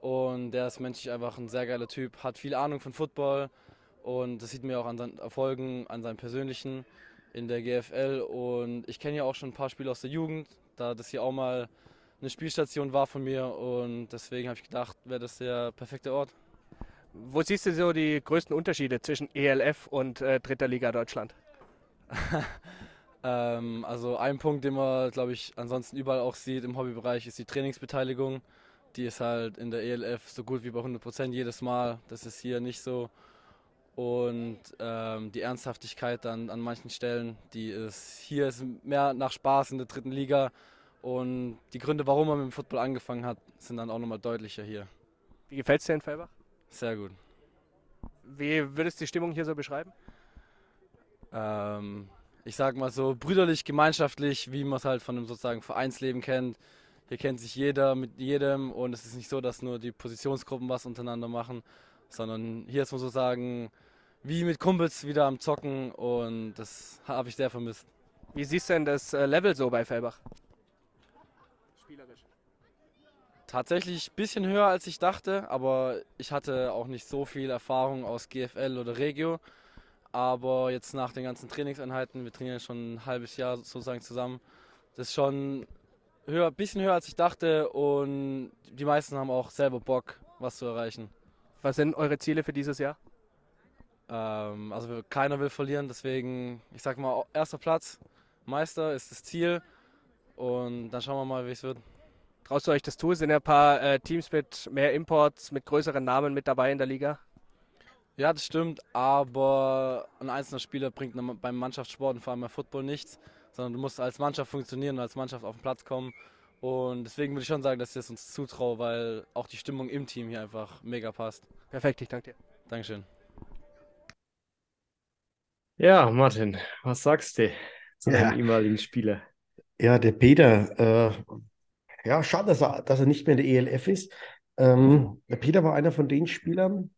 Und der ist menschlich einfach ein sehr geiler Typ, hat viel Ahnung von Football und das sieht man auch an seinen Erfolgen, an seinen persönlichen in der GFL. Und ich kenne ja auch schon ein paar Spiele aus der Jugend, da das hier auch mal eine Spielstation war von mir und deswegen habe ich gedacht, wäre das der perfekte Ort. Wo siehst du so die größten Unterschiede zwischen ELF und äh, Dritter Liga Deutschland? Ähm, also ein Punkt, den man, glaube ich, ansonsten überall auch sieht im Hobbybereich, ist die Trainingsbeteiligung. Die ist halt in der ELF so gut wie bei 100 Prozent jedes Mal. Das ist hier nicht so. Und ähm, die Ernsthaftigkeit dann an manchen Stellen, die ist hier ist mehr nach Spaß in der dritten Liga. Und die Gründe, warum man mit dem Football angefangen hat, sind dann auch nochmal deutlicher hier. Wie gefällt es dir in Felbach? Sehr gut. Wie würdest du die Stimmung hier so beschreiben? Ähm, ich sag mal so, brüderlich, gemeinschaftlich, wie man es halt von einem sozusagen Vereinsleben kennt. Hier kennt sich jeder mit jedem und es ist nicht so, dass nur die Positionsgruppen was untereinander machen, sondern hier ist man sozusagen wie mit Kumpels wieder am Zocken und das habe ich sehr vermisst. Wie siehst du denn das äh, Level so bei Fellbach? Spielerisch. Tatsächlich ein bisschen höher als ich dachte, aber ich hatte auch nicht so viel Erfahrung aus GFL oder Regio. Aber jetzt nach den ganzen Trainingseinheiten, wir trainieren schon ein halbes Jahr sozusagen zusammen, das ist schon höher, ein bisschen höher als ich dachte und die meisten haben auch selber Bock, was zu erreichen. Was sind eure Ziele für dieses Jahr? Ähm, also keiner will verlieren, deswegen, ich sag mal, erster Platz, Meister ist das Ziel und dann schauen wir mal, wie es wird. Traust du euch das zu? Sind ja ein paar äh, Teams mit mehr Imports, mit größeren Namen mit dabei in der Liga? Ja, das stimmt, aber ein einzelner Spieler bringt beim Mannschaftssport und vor allem beim Football nichts, sondern du musst als Mannschaft funktionieren und als Mannschaft auf den Platz kommen. Und deswegen würde ich schon sagen, dass ich es uns zutraue, weil auch die Stimmung im Team hier einfach mega passt. Perfekt, ich danke dir. Dankeschön. Ja, Martin, was sagst du zu ja. deinem ehemaligen Spieler? Ja, der Peter, äh, ja, schade, dass er, dass er nicht mehr in der ELF ist. Ähm, der Peter war einer von den Spielern,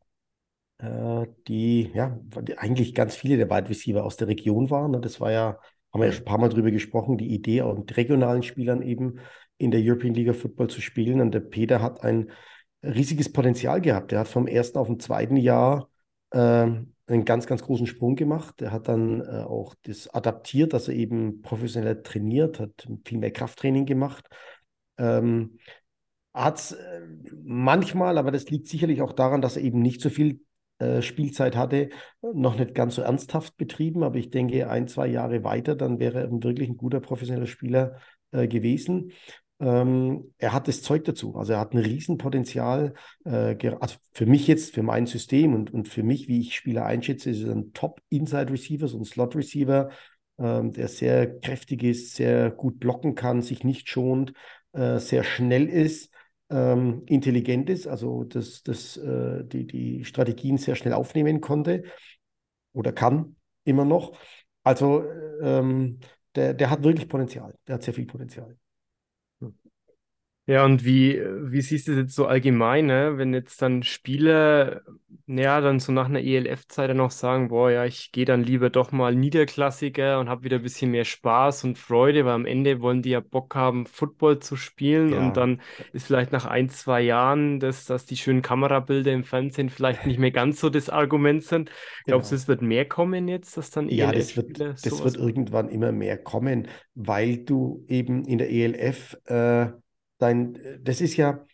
die, ja, eigentlich ganz viele der Wide Receiver aus der Region waren. Ne? Das war ja, haben wir ja schon ein paar Mal drüber gesprochen, die Idee, auch mit regionalen Spielern eben in der European League of Football zu spielen. Und der Peter hat ein riesiges Potenzial gehabt. Er hat vom ersten auf dem zweiten Jahr äh, einen ganz, ganz großen Sprung gemacht. Er hat dann äh, auch das adaptiert, dass er eben professioneller trainiert, hat viel mehr Krafttraining gemacht. Ähm, hat es äh, manchmal, aber das liegt sicherlich auch daran, dass er eben nicht so viel äh, Spielzeit hatte, noch nicht ganz so ernsthaft betrieben, aber ich denke, ein, zwei Jahre weiter, dann wäre er wirklich ein guter professioneller Spieler äh, gewesen. Ähm, er hat das Zeug dazu. Also er hat ein Riesenpotenzial. Äh, also für mich jetzt, für mein System und, und für mich, wie ich Spieler einschätze, ist er ein Top-Inside-Receiver, so ein Slot-Receiver, ähm, der sehr kräftig ist, sehr gut blocken kann, sich nicht schont, äh, sehr schnell ist. Ähm, intelligent ist, also das, das, äh, die, die Strategien sehr schnell aufnehmen konnte oder kann immer noch. Also ähm, der, der hat wirklich Potenzial, der hat sehr viel Potenzial. Ja, und wie, wie siehst du das jetzt so allgemein, ne? Wenn jetzt dann Spieler, ja, dann so nach einer ELF-Zeit dann auch sagen, boah, ja, ich gehe dann lieber doch mal Niederklassiker und habe wieder ein bisschen mehr Spaß und Freude, weil am Ende wollen die ja Bock haben, Football zu spielen Ja, und dann ist vielleicht nach ein, zwei Jahren, dass, dass die schönen Kamerabilder im Fernsehen vielleicht nicht mehr ganz so das Argument sind. Glaubst du, genau. es wird mehr kommen jetzt, dass dann Ja, das wird, ELF-Spieler das wird irgendwann immer mehr kommen, weil du eben in der ELF äh, dein, das ist ja,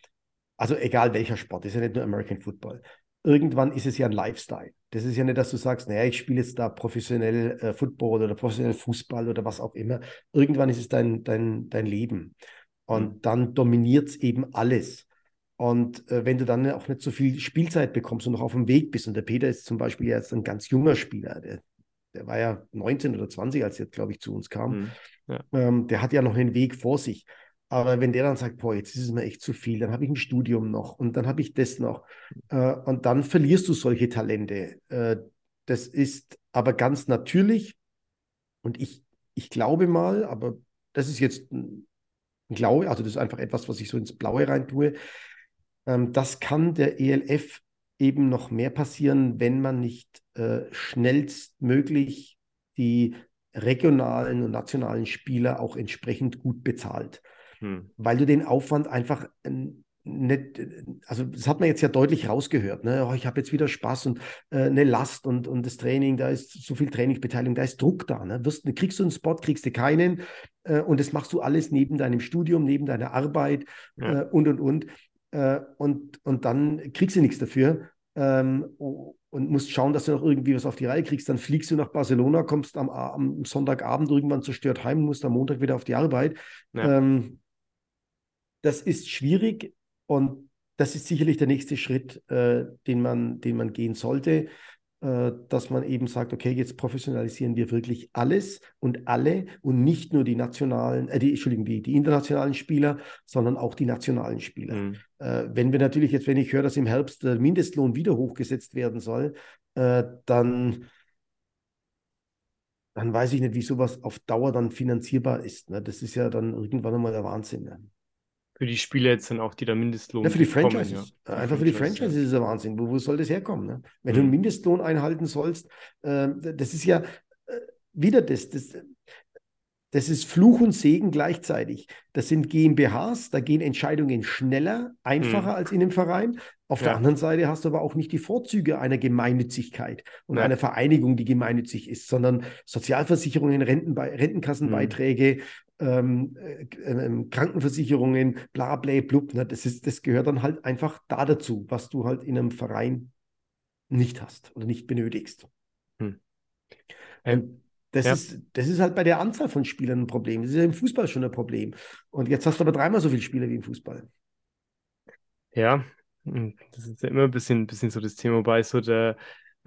also egal welcher Sport, das ist ja nicht nur American Football. Irgendwann ist es ja ein Lifestyle. Das ist ja nicht, dass du sagst, naja, ich spiele jetzt da professionell äh, Football oder professionell Fußball oder was auch immer. Irgendwann ist es dein, dein, dein Leben. Und Hm. dann dominiert es eben alles. Und äh, wenn du dann auch nicht so viel Spielzeit bekommst und noch auf dem Weg bist, und der Peter ist zum Beispiel jetzt ein ganz junger Spieler, der, der war ja 19 oder 20, als er, glaube ich, zu uns kam. Hm. Ja. Ähm, der hat ja noch einen Weg vor sich. Aber wenn der dann sagt, boah, jetzt ist es mir echt zu viel, dann habe ich ein Studium noch und dann habe ich das noch. Äh, und dann verlierst du solche Talente. Äh, das ist aber ganz natürlich. Und ich, ich glaube mal, aber das ist jetzt ein Glaube, also das ist einfach etwas, was ich so ins Blaue rein tue. Ähm, das kann der ELF eben noch mehr passieren, wenn man nicht äh, schnellstmöglich die regionalen und nationalen Spieler auch entsprechend gut bezahlt Hm. weil du den Aufwand einfach äh, nicht, also das hat man jetzt ja deutlich rausgehört. Ne? Oh, ich habe jetzt wieder Spaß und äh, eine Last und, und das Training, da ist so viel Trainingsbeteiligung, da ist Druck da. Ne? Wirst, kriegst du einen Spot, kriegst du keinen äh, und das machst du alles neben deinem Studium, neben deiner Arbeit Ja. äh, und und und. Äh, und, und dann kriegst du nichts dafür. Ähm, und musst schauen, dass du noch irgendwie was auf die Reihe kriegst. Dann fliegst du nach Barcelona, kommst am, am Sonntagabend irgendwann zerstört heim, musst am Montag wieder auf die Arbeit. Ja. Ähm, das ist schwierig und das ist sicherlich der nächste Schritt, äh, den man, den man gehen sollte, äh, dass man eben sagt, okay, jetzt professionalisieren wir wirklich alles und alle und nicht nur die nationalen, äh, die, Entschuldigung, die, die internationalen Spieler, sondern auch die nationalen Spieler. Hm. Äh, wenn wir natürlich jetzt, wenn ich höre, dass im Herbst der Mindestlohn wieder hochgesetzt werden soll, äh, dann, dann weiß ich nicht, wie sowas auf Dauer dann finanzierbar ist. Ne? Das ist ja dann irgendwann einmal der Wahnsinn. Ne? Für die Spieler jetzt dann auch, die da Mindestlohn Ja, für die Franchises. ja. Äh, Einfach für die Franchise, Franchises ist es ein Wahnsinn. Wo, wo soll das herkommen? Ne? Wenn du Hm. einen Mindestlohn einhalten sollst, äh, das ist ja äh, wieder das, das, das ist Fluch und Segen gleichzeitig. Das sind GmbHs, da gehen Entscheidungen schneller, einfacher Hm. als in einem Verein. Auf der Ja. anderen Seite hast du aber auch nicht die Vorzüge einer Gemeinnützigkeit und Ja. einer Vereinigung, die gemeinnützig ist, sondern Sozialversicherungen, Rentenbe. Rentenkassenbeiträge, ähm, äh, ähm, Krankenversicherungen, bla bla blub. Ne? Das ist, das gehört dann halt einfach da dazu, was du halt in einem Verein nicht hast oder nicht benötigst. Hm. Und das Ja. ist, das ist halt bei der Anzahl von Spielern ein Problem. Das ist ja im Fußball schon ein Problem. Und jetzt hast du aber dreimal so viele Spieler wie im Fußball. Ja, hm, das ist ja immer ein bisschen, bisschen so das Thema, wobei so der,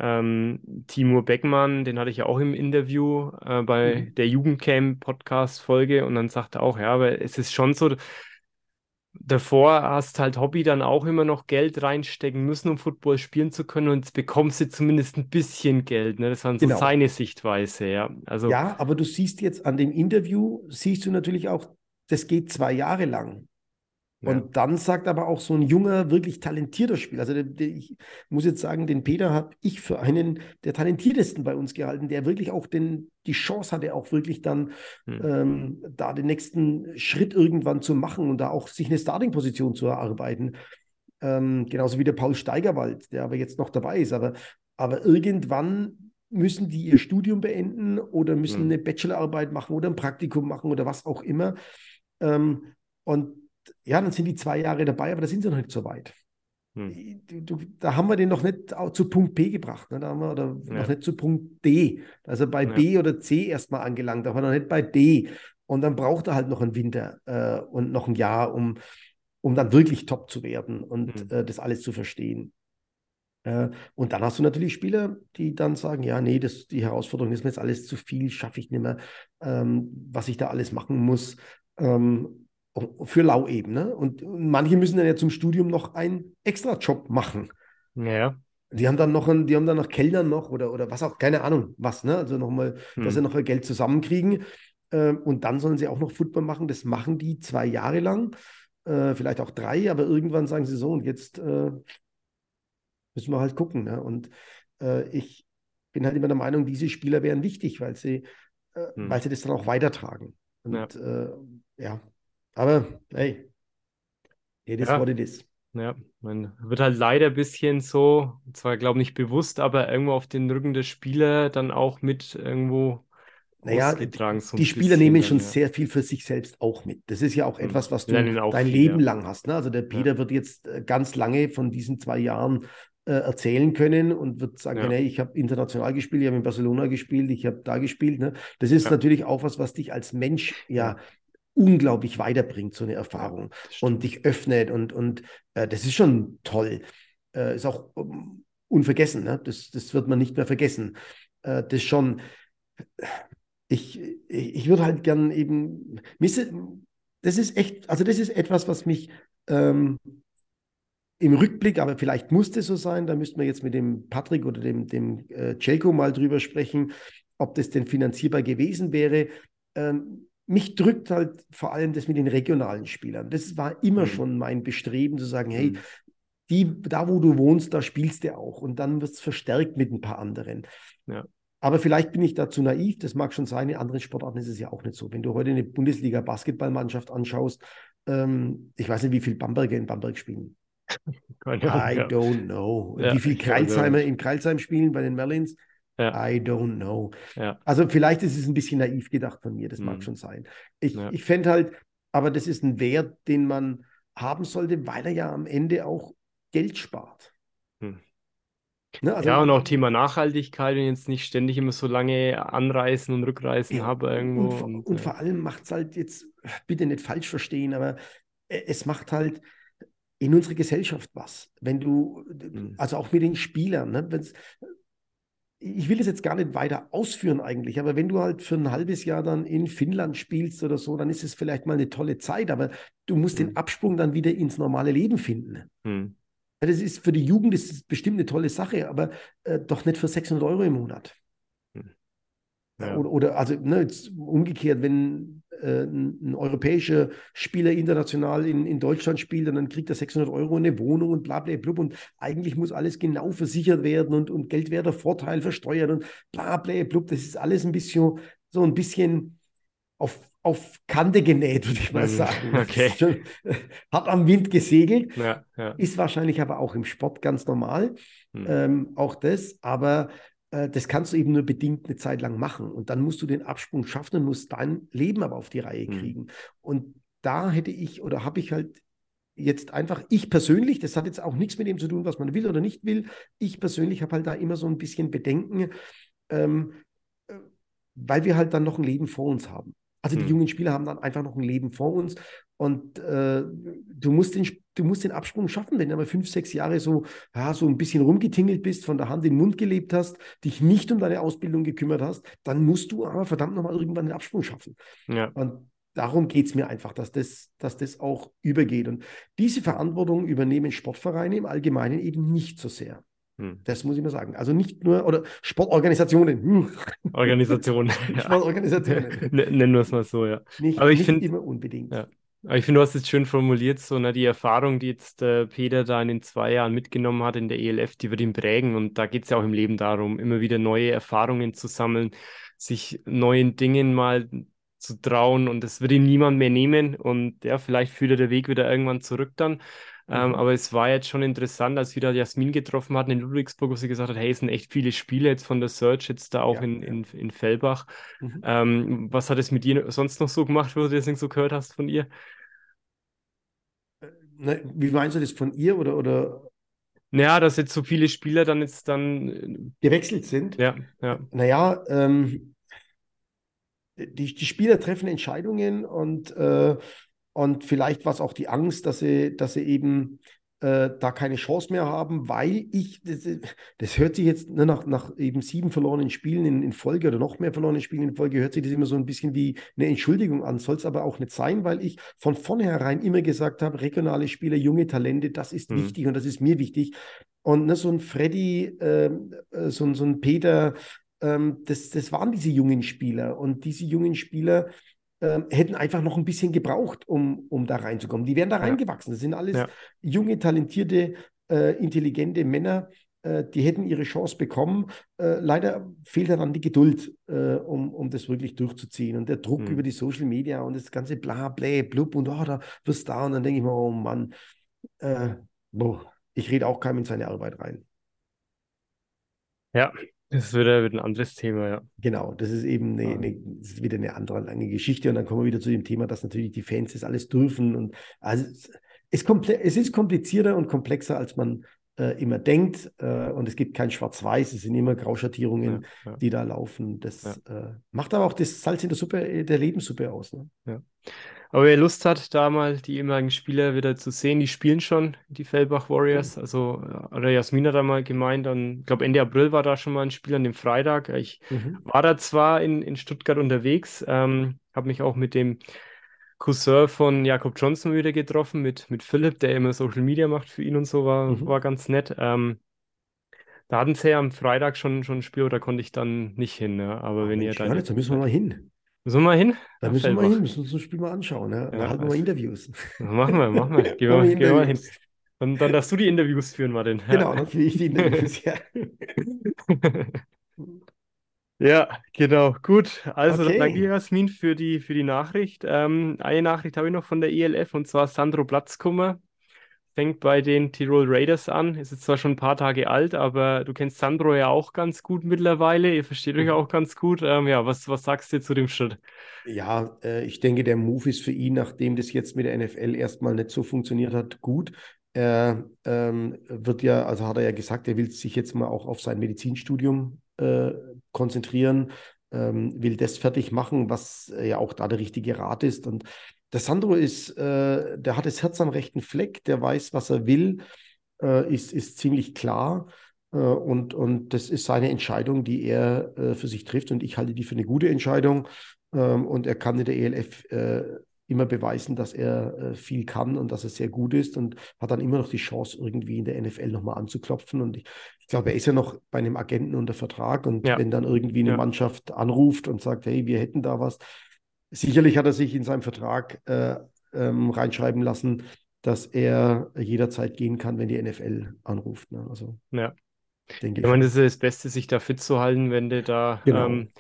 Ähm, Timur Beckmann, den hatte ich ja auch im Interview äh, bei mhm. der Jugendcamp-Podcast-Folge und dann sagte er auch, ja, aber es ist schon so, davor hast halt Hobby dann auch immer noch Geld reinstecken müssen, um Football spielen zu können und jetzt bekommst du zumindest ein bisschen Geld. Ne? Das war so genau. seine Sichtweise, ja. Also, ja, aber du siehst jetzt an dem Interview, siehst du natürlich auch, das geht zwei Jahre lang. Und dann sagt aber auch so ein junger, wirklich talentierter Spieler, also der, der, ich muss jetzt sagen, den Peter habe ich für einen der talentiertesten bei uns gehalten, der wirklich auch den, die Chance hatte, auch wirklich dann hm. ähm, da den nächsten Schritt irgendwann zu machen und da auch sich eine Starting-Position zu erarbeiten. Ähm, genauso wie der Paul Steigerwald, der aber jetzt noch dabei ist. Aber, aber irgendwann müssen die ihr Studium beenden oder müssen hm. eine Bachelorarbeit machen oder ein Praktikum machen oder was auch immer. Ähm, und ja, dann sind die zwei Jahre dabei, aber da sind sie noch nicht so weit. Hm. Du, da haben wir den noch nicht zu Punkt P gebracht, ne? da haben wir oder ja. noch nicht zu Punkt D. Also bei ja. B oder C erstmal angelangt, aber noch nicht bei D. Und dann braucht er halt noch einen Winter äh, und noch ein Jahr, um, um dann wirklich top zu werden und hm. äh, das alles zu verstehen. Äh, und dann hast du natürlich Spieler, die dann sagen, ja, nee, das, die Herausforderung ist mir jetzt alles zu viel, schaffe ich nicht mehr, ähm, was ich da alles machen muss. Ähm, für Lau eben. Ne? Und manche müssen dann ja zum Studium noch einen Extrajob machen. Ja. Die haben dann noch einen, die haben dann noch Kellnern noch oder, oder was auch, keine Ahnung, was, ne? Also nochmal, hm. dass sie noch Geld zusammenkriegen. Äh, und dann sollen sie auch noch Football machen. Das machen die zwei Jahre lang, äh, vielleicht auch drei, aber irgendwann sagen sie so, und jetzt äh, müssen wir halt gucken. Ne? Und äh, ich bin halt immer der Meinung, diese Spieler wären wichtig, weil sie, äh, hm. weil sie das dann auch weitertragen. Und ja, äh, ja aber hey, it is ja. what it is. Ja, man wird halt leider ein bisschen so, zwar glaube ich nicht bewusst, aber irgendwo auf den Rücken des Spielers dann auch mit irgendwo naja, ausgetragen. So die Spieler nehmen schon ja. sehr viel für sich selbst auch mit. Das ist ja auch hm. etwas, was du dein viel, Leben ja. lang hast. Ne? Also der Peter wird jetzt äh, ganz lange von diesen zwei Jahren äh, erzählen können und wird sagen, ja. hey, ich habe international gespielt, ich habe in Barcelona gespielt, ich habe da gespielt. Ne? Das ist natürlich auch was, was dich als Mensch ja unglaublich weiterbringt, so eine Erfahrung und dich öffnet und, und äh, das ist schon toll. Äh, ist auch um, ähm, unvergessen, ne? das, das wird man nicht mehr vergessen. Äh, das schon, ich, ich würde halt gern eben, das ist echt, also das ist etwas, was mich ähm, im Rückblick, aber vielleicht musste es so sein, da müssten wir jetzt mit dem Patrick oder dem, dem äh, Celko mal drüber sprechen, ob das denn finanzierbar gewesen wäre. Ähm, mich drückt halt vor allem das mit den regionalen Spielern. Das war immer mhm. schon mein Bestreben zu sagen, hey, mhm. die, da wo du wohnst, da spielst du auch. Und dann wird es verstärkt mit ein paar anderen. Ja. Aber vielleicht bin ich da zu naiv, das mag schon sein, in anderen Sportarten ist es ja auch nicht so. Wenn du heute eine Bundesliga-Basketballmannschaft anschaust, ähm, ich weiß nicht, wie viele Bamberger in Bamberg spielen. Keine I ja. don't know. Ja, wie viele Kreilsheimer in Kreilsheim spielen bei den Merlins, ja. I don't know. Ja. Also vielleicht ist es ein bisschen naiv gedacht von mir, das mag mhm. schon sein. Ich, ja. ich fände halt, aber das ist ein Wert, den man haben sollte, weil er ja am Ende auch Geld spart. Hm. Ne, also, ja, und auch Thema Nachhaltigkeit und jetzt nicht ständig immer so lange anreisen und rückreisen ja, habe irgendwo. Und, und, und vor allem macht es halt jetzt, bitte nicht falsch verstehen, aber äh, es macht halt in unserer Gesellschaft was. Wenn du, hm. also auch mit den Spielern, ne, ich will das jetzt gar nicht weiter ausführen eigentlich, aber wenn du halt für ein halbes Jahr dann in Finnland spielst oder so, dann ist es vielleicht mal eine tolle Zeit, aber du musst mhm. den Absprung dann wieder ins normale Leben finden. Mhm. Das ist für die Jugend ist bestimmt eine tolle Sache, aber äh, doch nicht für 600 Euro im Monat. Ja. Oder, oder, also ne, umgekehrt, wenn äh, ein, europäischer Spieler international in, in Deutschland spielt, dann kriegt er 600 Euro eine Wohnung und bla bla bla. Und eigentlich muss alles genau versichert werden und, und Geldwerter Vorteil versteuert und bla bla bla. Das ist alles ein bisschen so ein bisschen auf, auf Kante genäht, würde ich mal mhm. sagen. Okay. Schon, hat am Wind gesegelt. Ja, ja. Ist wahrscheinlich aber auch im Sport ganz normal. Hm. Ähm, auch das. Aber äh, das kannst du eben nur bedingt eine Zeit lang machen. Und dann musst du den Absprung schaffen und musst dein Leben aber auf die Reihe mhm. kriegen. Mhm. Und da hätte ich oder habe ich halt jetzt einfach, ich persönlich, das hat jetzt auch nichts mit dem zu tun, was man will oder nicht will. Ich persönlich habe halt da immer so ein bisschen Bedenken, ähm, äh, weil wir halt dann noch ein Leben vor uns haben. Also die Hm. jungen Spieler haben dann einfach noch ein Leben vor uns und äh, du musst den, du musst den Absprung schaffen, wenn du aber fünf, sechs Jahre so, ja, so ein bisschen rumgetingelt bist, von der Hand in den Mund gelebt hast, dich nicht um deine Ausbildung gekümmert hast, dann musst du aber verdammt nochmal irgendwann den Absprung schaffen. Ja. Und darum geht es mir einfach, dass das, dass das auch übergeht. Und diese Verantwortung übernehmen Sportvereine im Allgemeinen eben nicht so sehr. Hm. Das muss ich mal sagen. Also nicht nur, oder Sportorganisationen. Hm. Organisation. ja. Sportorganisationen. N- Nennen wir es mal so, ja. Nicht, Aber ich nicht find- immer unbedingt. Ja. Aber ich finde, du hast es schön formuliert, so, ne, die Erfahrung, die jetzt äh, Peter da in den zwei Jahren mitgenommen hat in der ELF, die wird ihn prägen. Und da geht es ja auch im Leben darum, immer wieder neue Erfahrungen zu sammeln, sich neuen Dingen mal zu trauen. Und das wird ihm niemand mehr nehmen. Und ja, vielleicht führt er der Weg wieder irgendwann zurück dann. Ähm, Mhm. aber es war jetzt schon interessant, als wir da Jasmin getroffen hatten in Ludwigsburg, wo sie gesagt hat, hey, es sind echt viele Spiele jetzt von der Search, jetzt da auch Ja, in, ja. in, in Fellbach. Mhm. Ähm, was hat es mit dir sonst noch so gemacht, wo du das nicht so gehört hast von ihr? Ne, wie meinst du das von ihr oder, oder Naja, dass jetzt so viele Spieler dann jetzt dann, gewechselt sind? äh, ja, ja, Naja, ähm, die, die Spieler treffen Entscheidungen und, äh, und vielleicht war es auch die Angst, dass sie, dass sie eben äh, da keine Chance mehr haben, weil ich, das, das hört sich jetzt ne, nach, nach eben sieben verlorenen Spielen in, in Folge oder noch mehr verlorenen Spielen in Folge, hört sich das immer so ein bisschen wie eine Entschuldigung an, soll es aber auch nicht sein, weil ich von vornherein immer gesagt habe, regionale Spieler, junge Talente, das ist Mhm. wichtig und das ist mir wichtig. Und ne, so ein Freddy, ähm, äh, so, ein- so ein Peter, ähm, das, das waren diese jungen Spieler. Und diese jungen Spieler ähm, hätten einfach noch ein bisschen gebraucht, um, um da reinzukommen. Die wären da reingewachsen. Das sind alles Ja. junge, talentierte, äh, intelligente Männer. Äh, die hätten ihre Chance bekommen. Äh, leider fehlt dann die Geduld, äh, um, um das wirklich durchzuziehen. Und der Druck Mhm. über die Social Media und das ganze bla, blä, blub und oh, da wirst du da. Und dann denke ich mir, oh Mann, äh, boah, ich rede auch keinem in seine Arbeit rein. ja, das wird, wird ein anderes Thema, ja. Genau, das ist eben eine, eine, das ist wieder eine andere lange Geschichte. Und dann kommen wir wieder zu dem Thema, dass natürlich die Fans das alles dürfen. Und also es, es ist komplizierter und komplexer, als man äh, immer denkt. Äh, und es gibt kein Schwarz-Weiß, es sind immer Grauschattierungen, Ja, ja. die da laufen. Das äh, macht aber auch das Salz in der Suppe, äh, der Lebenssuppe aus. Ne? Aber wer Lust hat, da mal die ehemaligen Spieler wieder zu sehen, die spielen schon, die Fellbach Warriors. Also, äh, oder Jasmin hat da mal gemeint, dann, ich glaube Ende April war da schon mal ein Spiel an dem Freitag. Ich Mhm. war da zwar in, in Stuttgart unterwegs, ähm, habe mich auch mit dem Cousin von Jakob Johnson wieder getroffen, mit, mit Philipp, der immer Social Media macht für ihn und so, war, Mhm. war ganz nett. Ähm, da hatten sie ja am Freitag schon, schon ein Spiel, da konnte ich dann nicht hin. Ja. Aber Ah, wenn Mensch, ihr dann. Da müssen wir mal hin. Müssen wir mal hin? Da müssen wir mal hin, müssen uns das Spiel mal anschauen. Ne? Da Ja, halten wir mal Interviews. Machen wir, machen wir. Gehen wir, wir gehen wir mal hin. Dann, dann darfst du die Interviews führen, Martin. Genau, dann kriege ich die Interviews. Ja. Ja, genau. Gut. Also Okay. danke dir, Jasmin, für die, für die Nachricht. Ähm, eine Nachricht habe ich noch von der ELF und zwar Sandro Platzkummer. Fängt bei den Tirol Raiders an. Ist jetzt zwar schon ein paar Tage alt, aber du kennst Sandro ja auch ganz gut mittlerweile. Ihr versteht euch Mhm. auch ganz gut. Ähm, ja, was, was sagst du zu dem Schritt? Ja, äh, ich denke, der Move ist für ihn, nachdem das jetzt mit der NFL erstmal nicht so funktioniert hat, gut. Er ähm, wird ja, also hat er ja gesagt, er will sich jetzt mal auch auf sein Medizinstudium äh, konzentrieren, ähm, will das fertig machen, was äh, ja auch da der richtige Rat ist. Und der Sandro ist, äh, der hat das Herz am rechten Fleck, der weiß, was er will, äh, ist, ist ziemlich klar. Äh, und, und das ist seine Entscheidung, die er äh, für sich trifft. Und ich halte die für eine gute Entscheidung. Ähm, und er kann in der ELF äh, immer beweisen, dass er äh, viel kann und dass er sehr gut ist und hat dann immer noch die Chance, irgendwie in der NFL nochmal anzuklopfen. Und ich, ich glaube, er ist ja noch bei einem Agenten unter Vertrag. Und Ja. wenn dann irgendwie eine Ja. Mannschaft anruft und sagt, hey, wir hätten da was, sicherlich hat er sich in seinem Vertrag äh, ähm, reinschreiben lassen, dass er jederzeit gehen kann, wenn die NFL anruft. Ne? Also Ja. denke Ich ich. meine, das ist das Beste, sich da fit zu halten, wenn du da, Genau. ähm,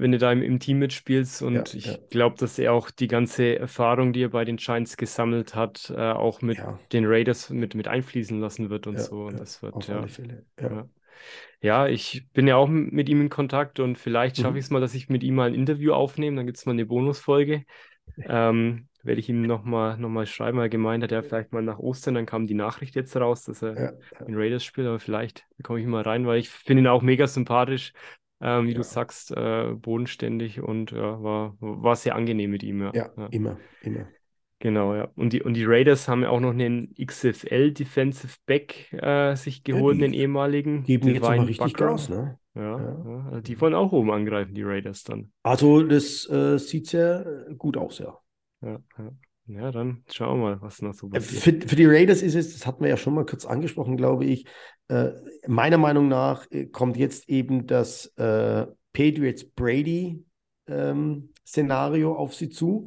wenn du da im, im Team mitspielst. Und Ja, ich ja. glaube, dass er auch die ganze Erfahrung, die er bei den Giants gesammelt hat, äh, auch mit Ja, den Raiders mit, mit einfließen lassen wird und so. Und ja, das wird, ja. Ja. Ich bin ja auch mit ihm in Kontakt und vielleicht schaffe Mhm. ich es mal, dass ich mit ihm mal ein Interview aufnehme. Dann gibt es mal eine Bonusfolge. Ähm, werde ich ihm nochmal noch mal schreiben, weil er gemeint hat, ja, vielleicht mal nach Ostern, dann kam die Nachricht jetzt raus, dass er Ja, den Raiders spielt, aber vielleicht bekomme ich mal rein, weil ich finde ihn auch mega sympathisch. Ähm, wie ja. du sagst, äh, bodenständig und ja, war, war sehr angenehm mit ihm. Ja, ja, ja. immer, immer. Genau, ja. Und die, und die Raiders haben ja auch noch einen XFL Defensive Back äh, sich geholt, ja, den ehemaligen. Geben jetzt mal richtig Bucker. Gas, ne? Ja, also die wollen auch oben angreifen, die Raiders dann. Also das äh, sieht sehr gut aus, ja. Ja, ja. Ja, dann schauen wir mal, was noch so äh, passiert. Für, für, die Raiders ist es, das hatten wir ja schon mal kurz angesprochen, glaube ich, äh, meiner Meinung nach äh, kommt jetzt eben das äh, Patriots Brady ähm, auf sie zu,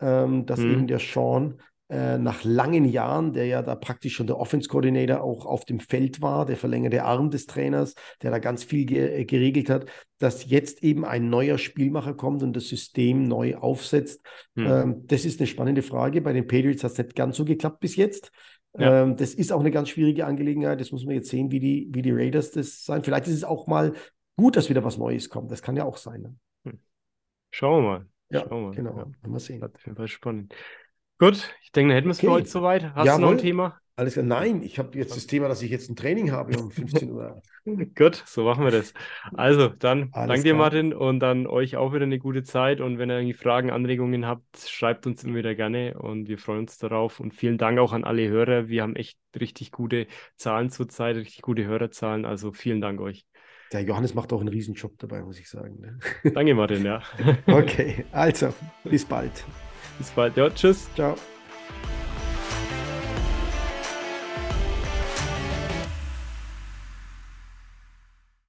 ähm, dass mhm. eben der Sean äh, nach langen Jahren, der ja da praktisch schon der Offense-Coordinator auch auf dem Feld war, der verlängerte Arm des Trainers, der da ganz viel ge äh, geregelt hat, dass jetzt eben ein neuer Spielmacher kommt und das System neu aufsetzt. Hm. Ähm, das ist eine spannende Frage. Bei den Patriots hat es nicht ganz so geklappt bis jetzt. Ja. Ähm, das ist auch eine ganz schwierige Angelegenheit. Das muss man jetzt sehen, wie die, wie die Raiders das sein. Vielleicht ist es auch mal gut, dass wieder was Neues kommt. Das kann ja auch sein. Ne? Hm. Schauen wir mal. Ja, Schauen wir mal. genau. Ja. Mal sehen. Das auf jeden Fall spannend. Gut, ich denke, dann hätten wir es okay. für heute soweit. Hast Jawohl. du noch ein Thema? Alles klar. Nein, ich habe jetzt das Thema, dass ich jetzt ein Training habe um 15 Uhr. Gut, so machen wir das. Also, dann Alles danke dir, Martin, und dann euch auch wieder eine gute Zeit. Und wenn ihr irgendwie Fragen, Anregungen habt, schreibt uns immer wieder gerne und wir freuen uns darauf. Und vielen Dank auch an alle Hörer. Wir haben echt richtig gute Zahlen zurzeit, richtig gute Hörerzahlen. Also vielen Dank euch. Der Johannes macht auch einen Riesenjob dabei, muss ich sagen. Ne? Danke, Martin, ja. okay, also, bis bald. Bis bald. Ja, tschüss. Ciao.